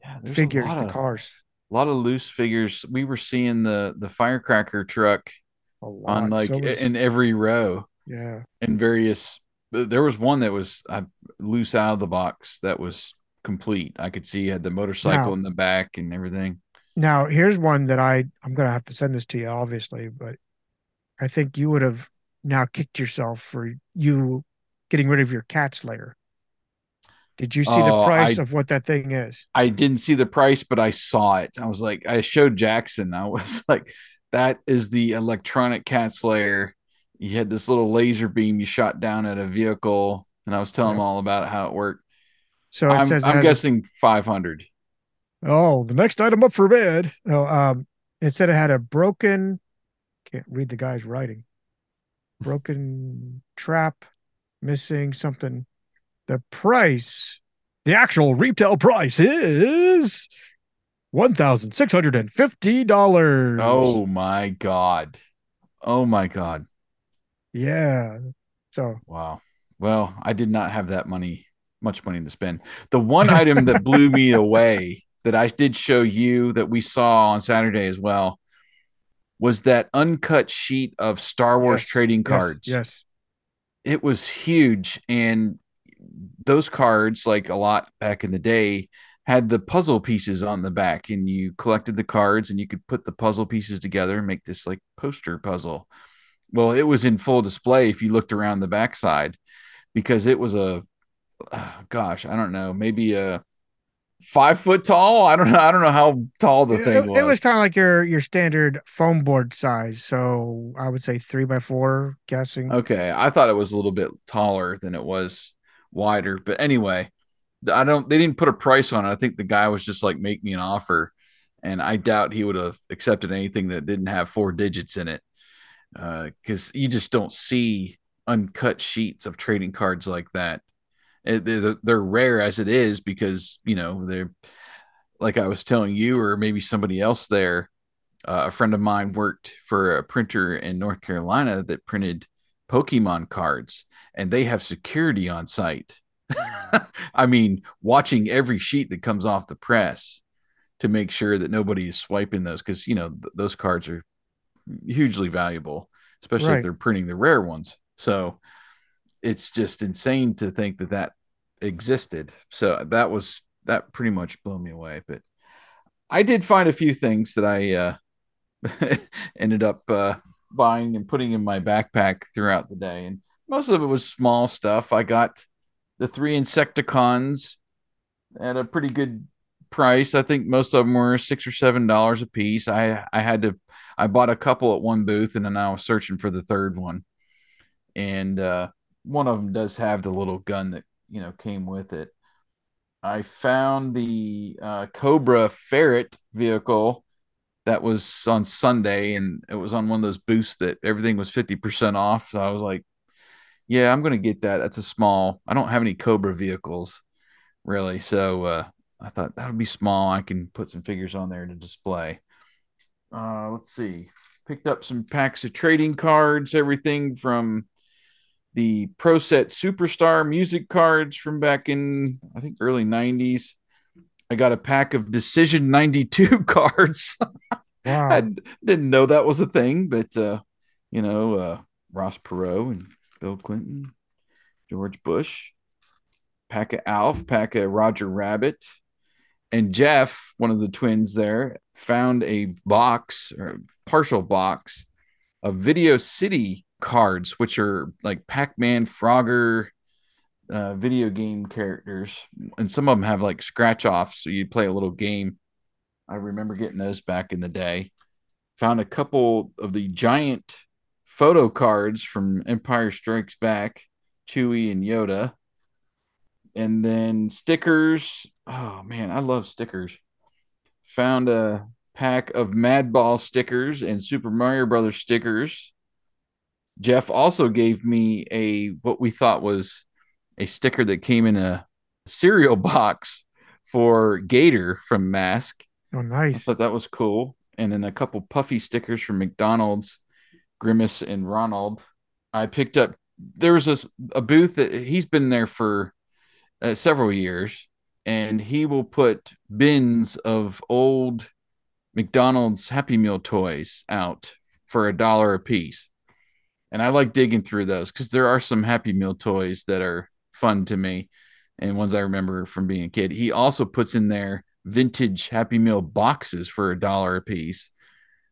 yeah, figures, the of cars. a lot of loose figures. We were seeing the the firecracker truck on like So was, in every row yeah. in various. There was one that was uh, loose out of the box that was complete. I could see had the motorcycle Now, in the back and everything. now here's one that I I'm gonna have to send this to you, obviously, but I think you would have now kicked yourself for you getting rid of your cat slayer. Did you see the Oh, price I of what that thing is? I didn't see the price, but I saw it. I was like, I showed Jackson. I was [LAUGHS] like, that is the electronic cat slayer. You had this little laser beam you shot down at a vehicle, and I was telling him Yep. all about how it worked. So it I'm says I'm has a guessing 500. oh, the next item up for bid. Oh, um, it said it had a broken, can't read the guy's writing. Broken trap, missing something. The price, the actual retail price is one thousand six hundred and fifty dollars. Oh my god. Oh my god. Yeah. So Wow. Well, I did not have that money, much money to spend. The one item that blew me [LAUGHS] away that I did show you that we saw on Saturday as well was that uncut sheet of Star Wars yes, trading yes, cards. yes. It was huge. And those cards, like a lot back in the day, had the puzzle pieces on the back, and you collected the cards and you could put the puzzle pieces together and make this like poster puzzle. Well, it was in full display if you looked around the backside because it was a uh, gosh, I don't know, maybe a five foot tall. I don't know. I don't know how tall the It, thing was. it was was. kind of like your your standard foam board size. So I would say three by four, guessing. Okay, I thought it was a little bit taller than it was wider, but anyway, I don't. They didn't put a price on it. I think the guy was just like, make me an offer, and I doubt he would have accepted anything that didn't have four digits in it, because you just don't see uncut sheets of trading cards like that. It- they're, they're rare as it is because you know they're like I was telling you, or maybe somebody else there. Uh, a friend of mine worked for a printer in North Carolina that printed Pokemon cards, and they have security on site. [LAUGHS] I mean, watching every sheet that comes off the press to make sure that nobody is swiping those because you know th- those cards are hugely valuable, especially if they're printing the rare ones. So it's just insane to think that that existed. So that was that pretty much blew me away. But I did find a few things that I uh, [LAUGHS] ended up uh, buying and putting in my backpack throughout the day, and most of it was small stuff. I got the three Insecticons at a pretty good price. I think most of them were six or seven dollars a piece. I I had to I bought a couple at one booth, and then I was searching for the third one, and uh, one of them does have the little gun that you know came with it. I found the uh, Cobra Ferret vehicle that was on Sunday, and it was on one of those booths that everything was fifty percent off. So I was like, "Yeah, I'm gonna get that." That's a small. I don't have any Cobra vehicles really, so uh, I thought that would be small. I can put some figures on there to display. Uh, let's see. Picked up some packs of trading cards, everything from the Pro Set Superstar music cards from back in I think early 90s. I got a pack of Decision 92 [LAUGHS] cards. Wow. I didn't know that was a thing, but uh, you know, uh, Ross Perot and Bill Clinton, George Bush, pack of Alf, pack of Roger Rabbit, and Jeff, one of the twins there, found a box or partial box of Video City cards, which are like Pac-Man, Frogger, uh, video game characters, and some of them have like scratch offs, so you play a little game. I remember getting those back in the day. Found a couple of the giant photo cards from Empire Strikes Back, Chewie and Yoda, and then stickers. Oh man, I love stickers. Found a pack of Madball stickers and Super Mario Brothers stickers. Jeff also gave me a what we thought was a sticker that came in a cereal box for Gator from Mask. Oh, I nice. thought that was cool. And then a couple puffy stickers from McDonald's, Grimace and Ronald. I picked up. There was a, a booth that he's been there for uh, several years, and he will put bins of old McDonald's Happy Meal toys out for a dollar a piece. And I like digging through those because there are some Happy Meal toys that are fun to me and ones I remember from being a kid. He also puts in there vintage Happy Meal boxes for a dollar a piece.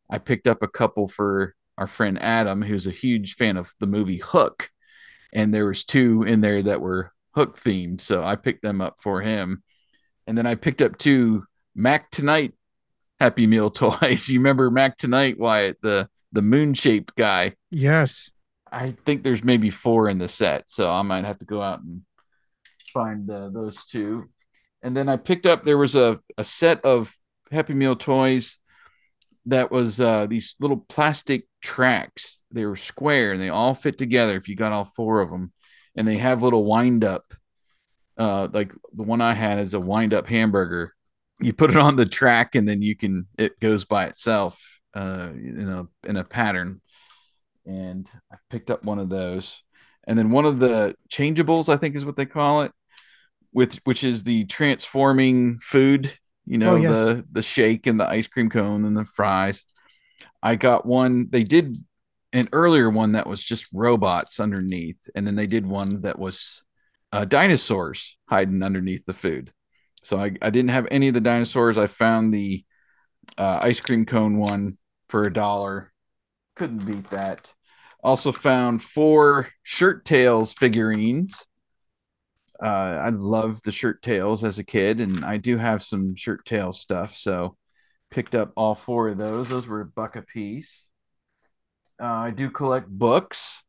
I picked up a couple for our friend Adam, who's a huge fan of the movie Hook, and there was two in there that were Hook themed, so I picked them up for him. And then I picked up two Mac Tonight Happy Meal [LAUGHS] toys. You remember Mac Tonight, Wyatt, the the moon shaped guy? Yes. I think there's maybe four in the set, so I might have to go out and find uh, those two. And then I picked up there was a, a set of Happy Meal toys that was uh, these little plastic tracks. They were square and they all fit together if you got all four of them. And they have little wind up. Uh, like the one I had is a wind up hamburger. You put it on the track and then you can it goes by itself uh, in a in a pattern. And I picked up one of those. And then one of the changeables, I think is what they call it, with which is the transforming food you know Oh, yes. the the shake and the ice cream cone and the fries i got one they did an earlier one that was just robots underneath and then they did one that was uh, dinosaurs hiding underneath the food so I, I didn't have any of the dinosaurs i found the uh, ice cream cone one for a dollar couldn't beat that also found four Shirt Tales figurines uh, I loved the Shirt Tales as a kid, and I do have some Shirt Tale stuff. So picked up all four of those. Those were a buck a piece. Uh, I do collect books.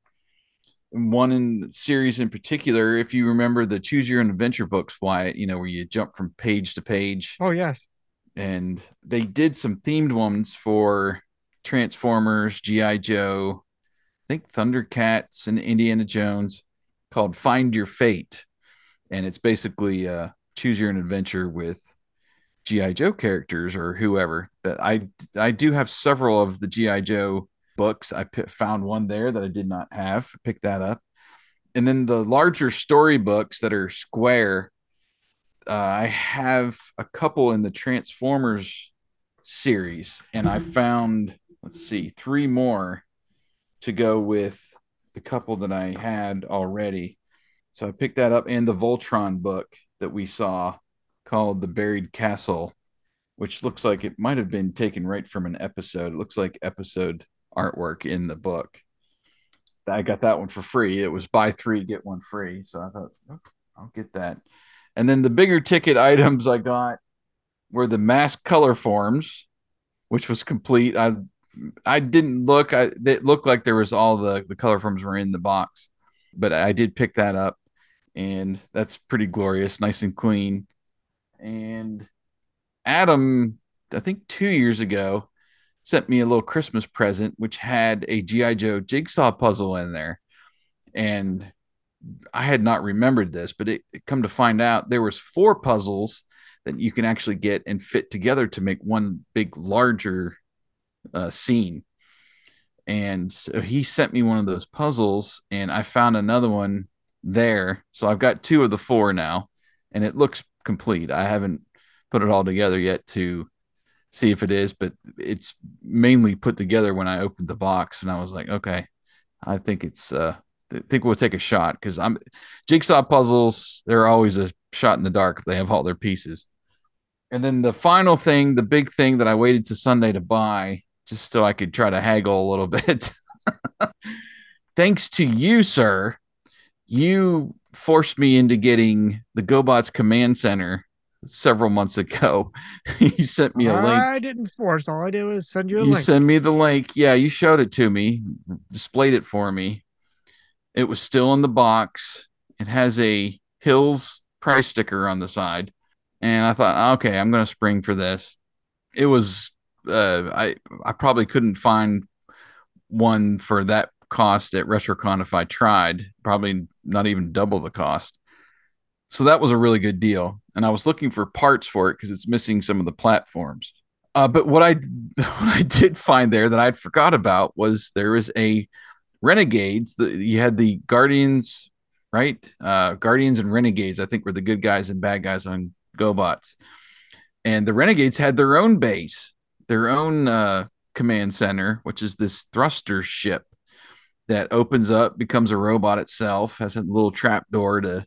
One in series in particular, if you remember the Choose Your Own Adventure books, Wyatt, you know, where you jump from page to page, Oh, yes. and they did some themed ones for Transformers, G.I. Joe, I think Thundercats, and Indiana Jones called Find Your Fate and it's basically uh, choose your own adventure with GI Joe characters or whoever. But I I do have several of the GI Joe books. I p- found one there that I did not have. Picked that up, and then the larger story books that are square. Uh, I have a couple in the Transformers series, and I found let's see three more to go with the couple that I had already. So I picked that up and the Voltron book that we saw called The Buried Castle, which looks like it might have been taken right from an episode. It looks like episode artwork in the book. I got that one for free. It was buy three, get one free. So I thought, "Oh, I'll get that. And then the bigger ticket [LAUGHS] items I got were the mask Colorforms, which was complete. I I didn't look. I it looked like there was all the the Colorforms were in the box, but I did pick that up, and that's pretty glorious, nice and clean. and Adam, I think two years ago, sent me a little Christmas present which had a GI Joe jigsaw puzzle in there, and I had not remembered this, but it, it come to find out there was four puzzles that you can actually get and fit together to make one big larger uh, scene. And so he sent me one of those puzzles, and I found another one there. So I've got two of the four now, and it looks complete. I haven't put it all together yet to see if it is, but it's mainly put together when I opened the box, and I was like, okay, I think it's uh, I think we'll take a shot because I'm jigsaw puzzles. They're always a shot in the dark if they have all their pieces. And then the final thing, the big thing that I waited to Sunday to buy just so I could try to haggle a little [LAUGHS] bit. Thanks to you, sir, you forced me into getting the GoBots Command Center several months ago. [LAUGHS] you sent me a link. I didn't force. All I did was send you a you link. send me the link. Yeah, you showed it to me, displayed it for me. It was still in the box. It has a Hills price sticker on the side. And I thought, okay, I'm going to spring for this. It was uh, I I probably couldn't find one for that cost at RetroCon if I tried. Probably not even double the cost. So that was a really good deal. And I was looking for parts for it because it's missing some of the platforms. Uh, but what I [LAUGHS] what I did find there that I'd forgot about was there was a Renegades. The, you had the Guardians, right? Uh, Guardians and Renegades. I think were the good guys and bad guys on GoBots. And the Renegades had their own base their own uh, command center, which is this thruster ship that opens up, becomes a robot itself, has a little trap door to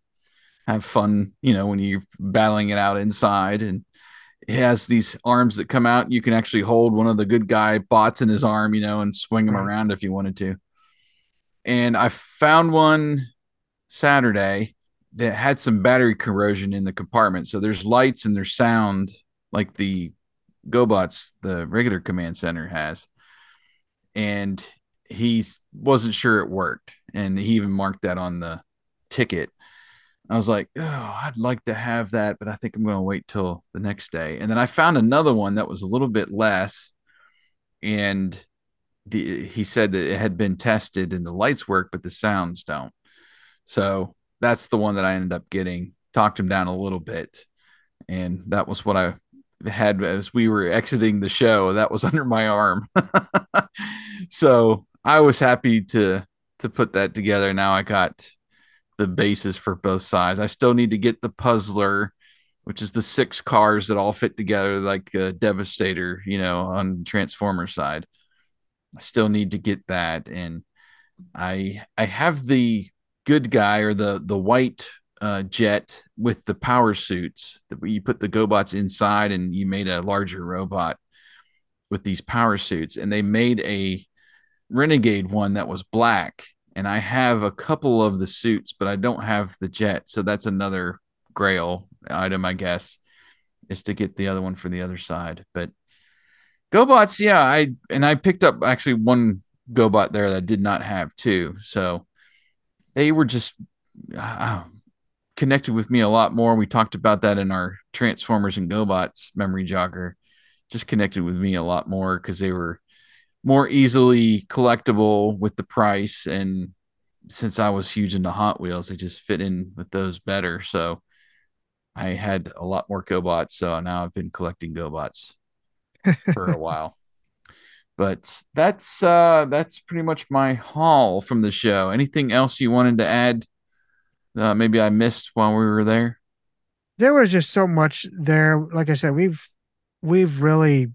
have fun, you know, when you're battling it out inside. And it has these arms that come out. You can actually hold one of the good guy bots in his arm, you know, and swing him right. around if you wanted to. And I found one Saturday that had some battery corrosion in the compartment. So there's lights and there's sound like the GoBots, the regular command center has. And he wasn't sure it worked. And he even marked that on the ticket. I was like, oh, I'd like to have that, but I think I'm going to wait till the next day. And then I found another one that was a little bit less. And the, he said that it had been tested and the lights work, but the sounds don't. So that's the one that I ended up getting. Talked him down a little bit. And that was what I had as we were exiting the show that was [LAUGHS] under my arm [LAUGHS] so i was happy to to put that together now i got the bases for both sides i still need to get the puzzler which is the six cars that all fit together like a devastator you know on transformer side i still need to get that and i i have the good guy or the the white uh, jet with the power suits that you put the GoBots inside and you made a larger robot with these power suits. And they made a Renegade one that was black. And I have a couple of the suits, but I don't have the jet. So that's another grail item, I guess, is to get the other one for the other side. But GoBots, yeah, I and I picked up actually one GoBot there that I did not have too. So they were just uh, connected with me a lot more. We talked about that in our Transformers and GoBots memory jogger. Just connected with me a lot more because they were more easily collectible with the price. And since I was huge into Hot Wheels, they just fit in with those better. So I had a lot more GoBots. So now I've been collecting GoBots [LAUGHS] for a while. But that's uh that's pretty much my haul from the show. Anything else you wanted to add uh, maybe I missed while we were there? There was just so much there. Like I said, we've we've really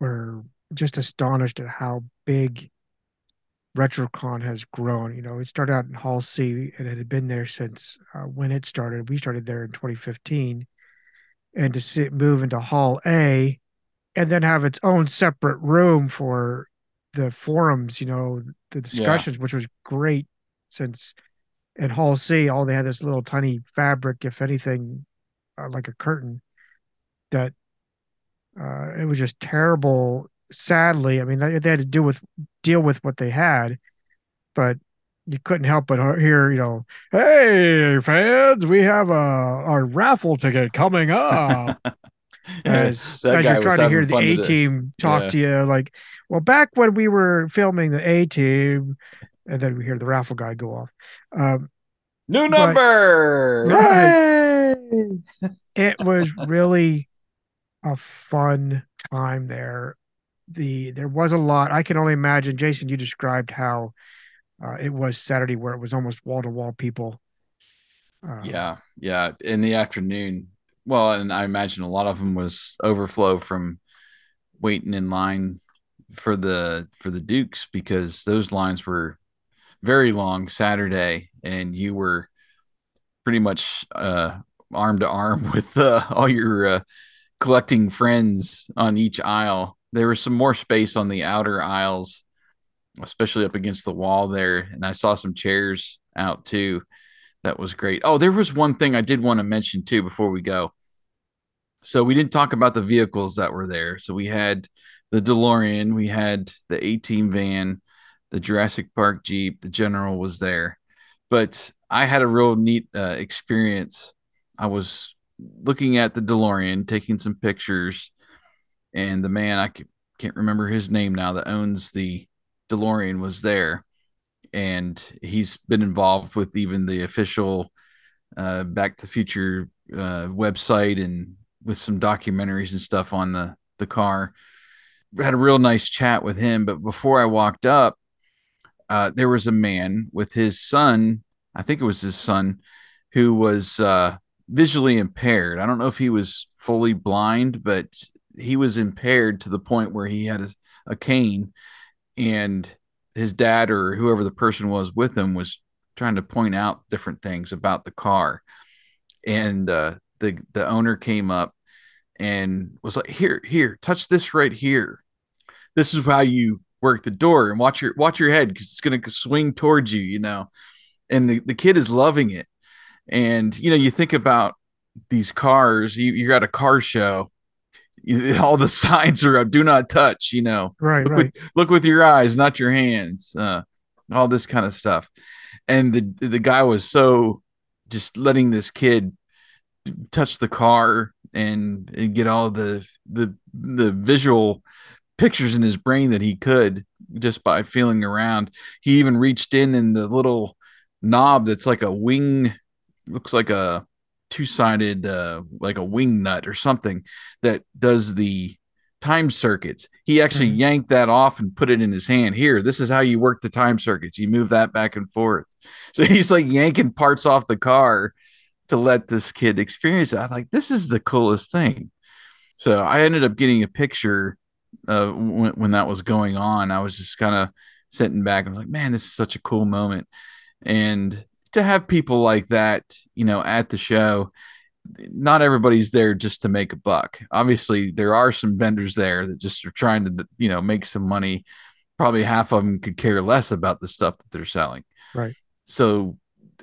were just astonished at how big RetroCon has grown. You know, it started out in Hall C and it had been there since uh, when it started. We started there in 2015, and to see it move into Hall A, and then have its own separate room for the forums. You know, the discussions, yeah. which was great since in Hall C, all they had this little tiny fabric, if anything, uh, like a curtain. That uh, it was just terrible. Sadly, I mean, they, they had to deal with deal with what they had, but you couldn't help but hear, you know, hey fans, we have a our raffle ticket coming up. [LAUGHS] as [LAUGHS] as you're trying to hear the A team talk yeah. to you, like, well, back when we were filming the A team, and then we hear the raffle guy go off. Um, New number. But, right, [LAUGHS] it was really a fun time there. The there was a lot. I can only imagine. Jason, you described how uh, it was Saturday, where it was almost wall to wall people. Uh, yeah, yeah. In the afternoon, well, and I imagine a lot of them was overflow from waiting in line for the for the Dukes because those lines were very long Saturday, and you were pretty much uh, arm to arm [LAUGHS] with uh, all your uh, collecting friends on each aisle. There was some more space on the outer aisles, especially up against the wall there, and I saw some chairs out too. That was great. Oh, there was one thing I did want to mention too before we go. So we didn't talk about the vehicles that were there. So we had the DeLorean, we had the A Team van, the Jurassic Park Jeep, the General was there. But I had a real neat uh, experience. I was looking at the DeLorean, taking some pictures, and the man I can't remember his name now that owns the DeLorean was there, and he's been involved with even the official uh, Back to the Future uh, website and with some documentaries and stuff on the the car. had a real nice chat with him, but before I walked up, uh, there was a man with his son. I think it was his son who was uh, visually impaired. I don't know if he was fully blind, but he was impaired to the point where he had a, a cane, and his dad or whoever the person was with him was trying to point out different things about the car. And uh, the the owner came up and was like, "Here, here, touch this right here. This is how you work the door and watch your watch your head because it's going to swing towards you, you know. And the, the kid is loving it. And you know, you think about these cars, you, you're at a car show, [LAUGHS] all the signs are up, do not touch, you know. Right, look right. With, look with your eyes, not your hands. Uh, all this kind of stuff. And the the guy was so just letting this kid touch the car and, and get all the the the visual pictures in his brain that he could just by feeling around. He even reached in in the little knob that's like a wing, looks like a two sided, uh, like a wing nut or something that does the time circuits. He actually mm-hmm. yanked that off and put it in his hand. Here, this is how you work the time circuits. You move that back and forth. [LAUGHS] So he's like yanking parts off the car to let this kid experience it. I'm like, this is the coolest thing. So I ended up getting a picture uh, when, when that was going on. I was just kind of sitting back. I was like, man, this is such a cool moment. And to have people like that, you know, at the show, not everybody's there just to make a buck. Obviously, there are some vendors there that just are trying to, you know, make some money. Probably half of them could care less about the stuff that they're selling. Right. So,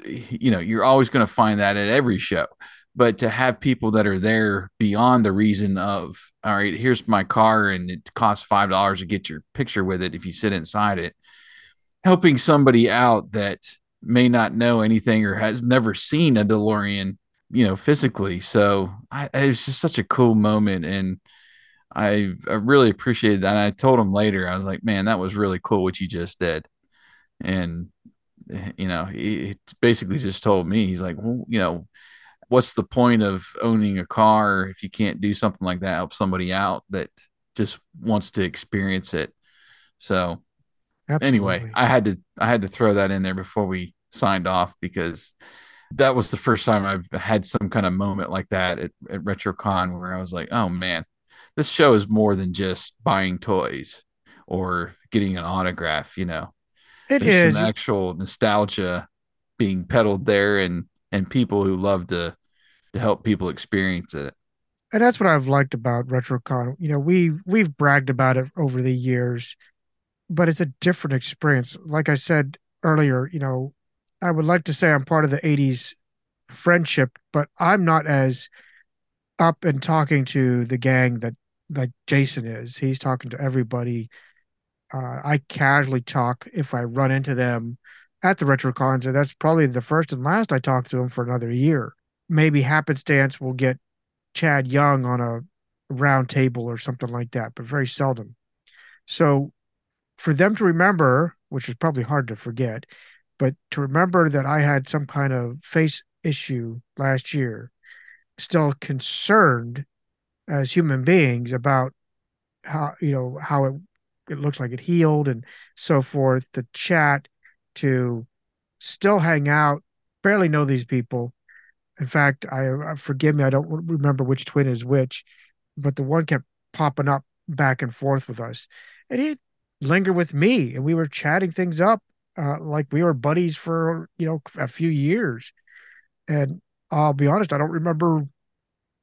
you know, you're always going to find that at every show but to have people that are there beyond the reason of all right here's my car and it costs five dollars to get your picture with it if you sit inside it helping somebody out that may not know anything or has never seen a delorean you know physically. So I, it was just such a cool moment and I, I really appreciated that. And i told him later i was like man that was really cool what you just did. And you know he, he basically just told me he's like well you know what's the point of owning a car if you can't do something like that help somebody out that just wants to experience it? So Absolutely. anyway i had to i had to throw that in there before we signed off because that was the first time i've had some kind of moment like that at, at retrocon where i was like oh man this show is more than just buying toys or getting an autograph you know it There's is. some actual nostalgia being peddled there and and people who love to to help people experience it. And that's what I've liked about RetroCon. You know, we we've bragged about it over the years, but it's a different experience. Like I said earlier, you know, I would like to say I'm part of the 80s friendship, but I'm not as up and talking to the gang that like Jason is. He's talking to everybody. Uh, I casually talk if I run into them at the RetroCons, and that's probably the first and last I talked to him for another year. Maybe happenstance will get Chad Young on a round table or something like that, but very seldom. So for them to remember, which is probably hard to forget, but to remember that I had some kind of face issue last year, still concerned as human beings about how you know how it it looks like it healed and so forth. The chat to still hang out, barely know these people. In fact, I, I forgive me, I don't remember which twin is which, but the one kept popping up back and forth with us, and he lingered with me, and we were chatting things up uh, like we were buddies for you know a few years. And I'll be honest, I don't remember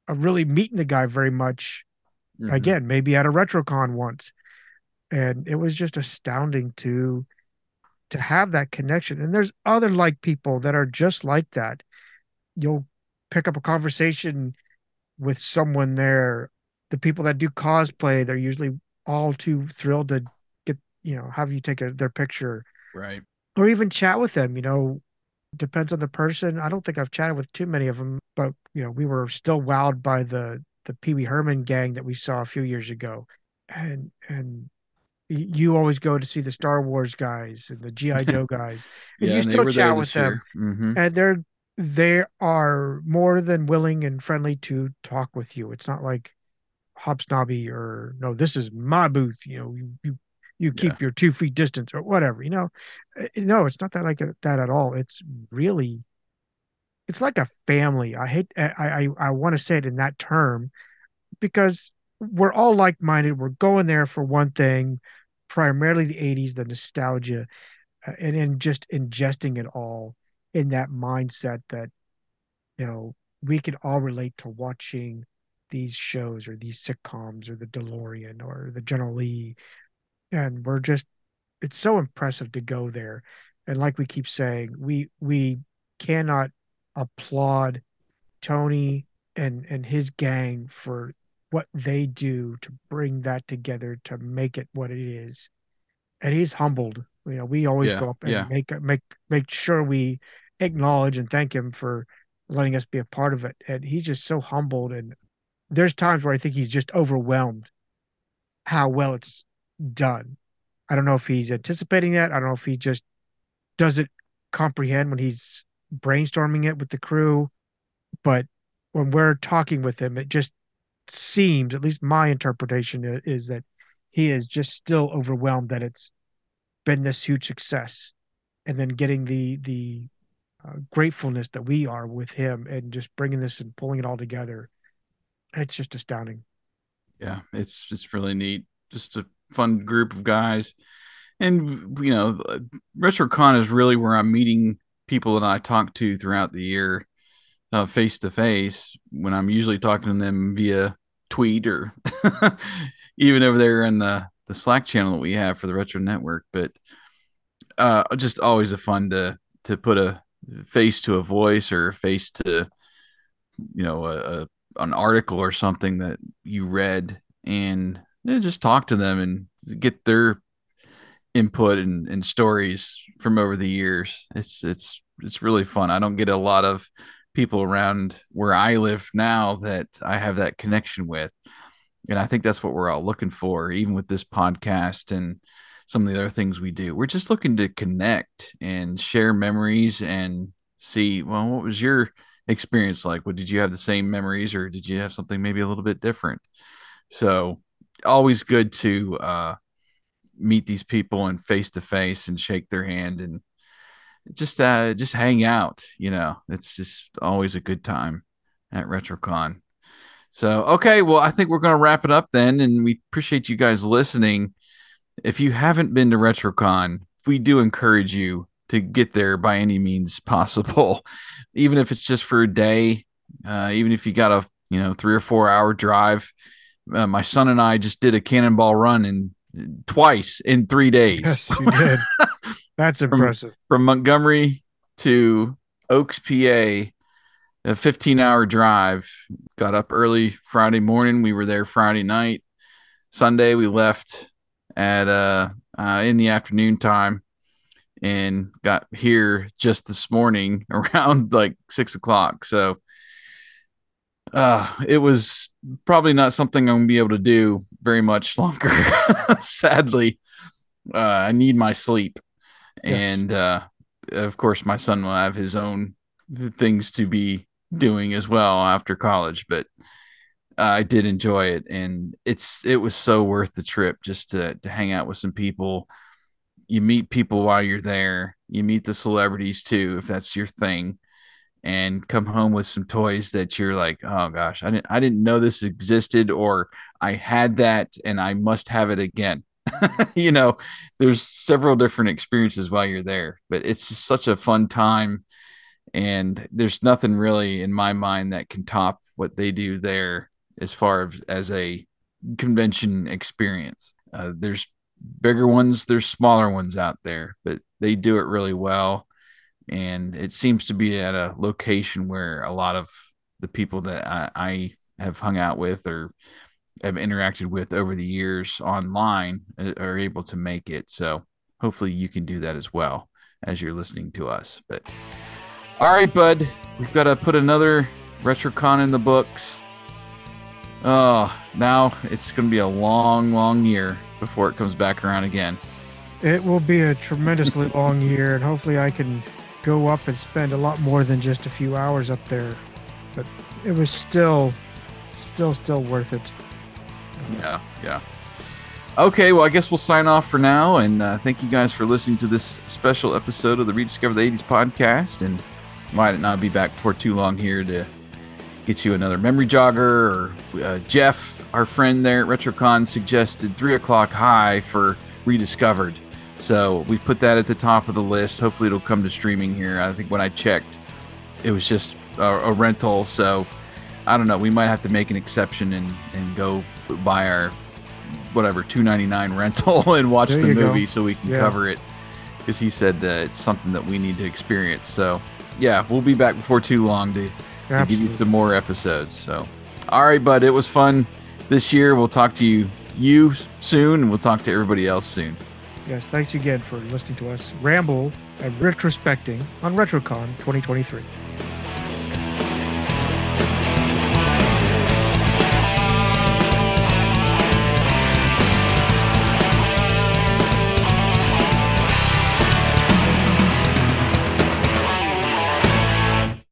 uh, really meeting the guy very much. Mm-hmm. Again, maybe at a RetroCon once, and it was just astounding to to have that connection. And there's other like people that are just like that. You'll pick up a conversation with someone there. The people that do cosplay, they're usually all too thrilled to you know have you take a, their picture right. or even chat with them you know depends on the person. I don't think i've chatted with too many of them but you know we were still wowed by the the pee-wee herman gang that we saw a few years ago. And and you always go to see the star wars guys and the gi joe [LAUGHS] guys and yeah, you and still chat with them. mm-hmm. and they're they are more than willing and friendly to talk with you. It's not like hobsnobby or no this is my booth you know you you, you keep yeah. your two feet distance or whatever you know uh, no it's not that like that at all it's really it's like a family i hate i i, I want to say it in that term because we're all like-minded we're going there for one thing primarily the 80s the nostalgia uh, and just ingesting it all in that mindset that you know we can all relate to watching these shows or these sitcoms or the DeLorean or the General Lee. And we're just it's so impressive to go there. And like we keep saying, we we cannot applaud Tony and and his gang for what they do to bring that together to make it what it is. And he's humbled. You know, we always yeah, go up and yeah. make make make sure we acknowledge and thank him for letting us be a part of it. And he's just so humbled and there's times where I think he's just overwhelmed how well it's done. I don't know if he's anticipating that. I don't know if he just doesn't comprehend when he's brainstorming it with the crew. But when we're talking with him, it just seems, at least my interpretation is that he is just still overwhelmed that it's been this huge success, and then getting the the uh, gratefulness that we are with him and just bringing this and pulling it all together it's just astounding. Yeah, it's it's really neat. Just a fun group of guys, and you know, RetroCon is really where I'm meeting people that I talk to throughout the year, face to face. When I'm usually talking to them via tweet or [LAUGHS] even over there in the the Slack channel that we have for the Retro Network, but uh, just always a fun to to put a face to a voice or a face to you know a, a an article or something that you read and just talk to them and get their input and, and stories from over the years. It's it's it's really fun. I don't get a lot of people around where I live now that I have that connection with. And I think that's what we're all looking for, even with this podcast and some of the other things we do. We're just looking to connect and share memories and see, well, what was your experience like? What did you have the same memories or did you have something maybe a little bit different? So always good to uh, meet these people and face to face and shake their hand and just uh, just hang out. You know, it's just always a good time at RetroCon. So okay, well I think we're going to wrap it up then, and we appreciate you guys listening. If you haven't been to RetroCon, we do encourage you to get there by any means possible, [LAUGHS] even if it's just for a day, uh, even if you got a you know three or four hour drive. Uh, my son and I just did a cannonball run in twice in three days. Yes, you did. [LAUGHS] That's impressive. From, from Montgomery to Oaks, PA, a 15 hour drive. Got up early Friday morning. We were there Friday night. Sunday we left at uh, uh in the afternoon time and got here just this morning [LAUGHS] around like six o'clock. So uh, it was probably not something I'm gonna be able to do very much longer. [LAUGHS] Sadly, uh, I need my sleep, yes. and uh, of course, my son will have his own things to be doing as well after college. But I did enjoy it, and it's it was so worth the trip just to to hang out with some people. You meet people while you're there. You meet the celebrities too, if that's your thing, and come home with some toys that you're like, oh gosh, I didn't I didn't know this existed, or I had that and I must have it again. [LAUGHS] you know, there's several different experiences while you're there, but it's such a fun time. And there's nothing really in my mind that can top what they do there as far as, as a convention experience. Uh, there's bigger ones, there's smaller ones out there, but they do it really well. And it seems to be at a location where a lot of the people that I, I have hung out with or have interacted with over the years online uh, are able to make it. So hopefully you can do that as well as you're listening to us. But all right, bud, we've got to put another RetroCon in the books. Oh, now it's going to be a long, long year before it comes back around again. It will be a tremendously [LAUGHS] long year, and hopefully I can go up and spend a lot more than just a few hours up there. But it was still, still, still worth it. Yeah, yeah. Okay, well, I guess we'll sign off for now. And uh, thank you guys for listening to this special episode of the Rediscover the 80s podcast. And might it not be back before too long here to get you another memory jogger. Or uh, Jeff, our friend there at RetroCon, suggested 3 o'clock high for Rediscovered. So we put that at the top of the list. Hopefully, it'll come to streaming here. I think when I checked, it was just a, a rental. So I don't know. We might have to make an exception and, and go buy our whatever 299 rental [LAUGHS] and watch there the movie go. so we can yeah. cover it because he said that it's something that we need to experience. So yeah, we'll be back before too long to, to give you some more episodes. So all right, bud, it was fun this year. We'll talk to you you soon, and we'll talk to everybody else soon. Yes, thanks again for listening to us ramble and retrospecting on RetroCon 2023.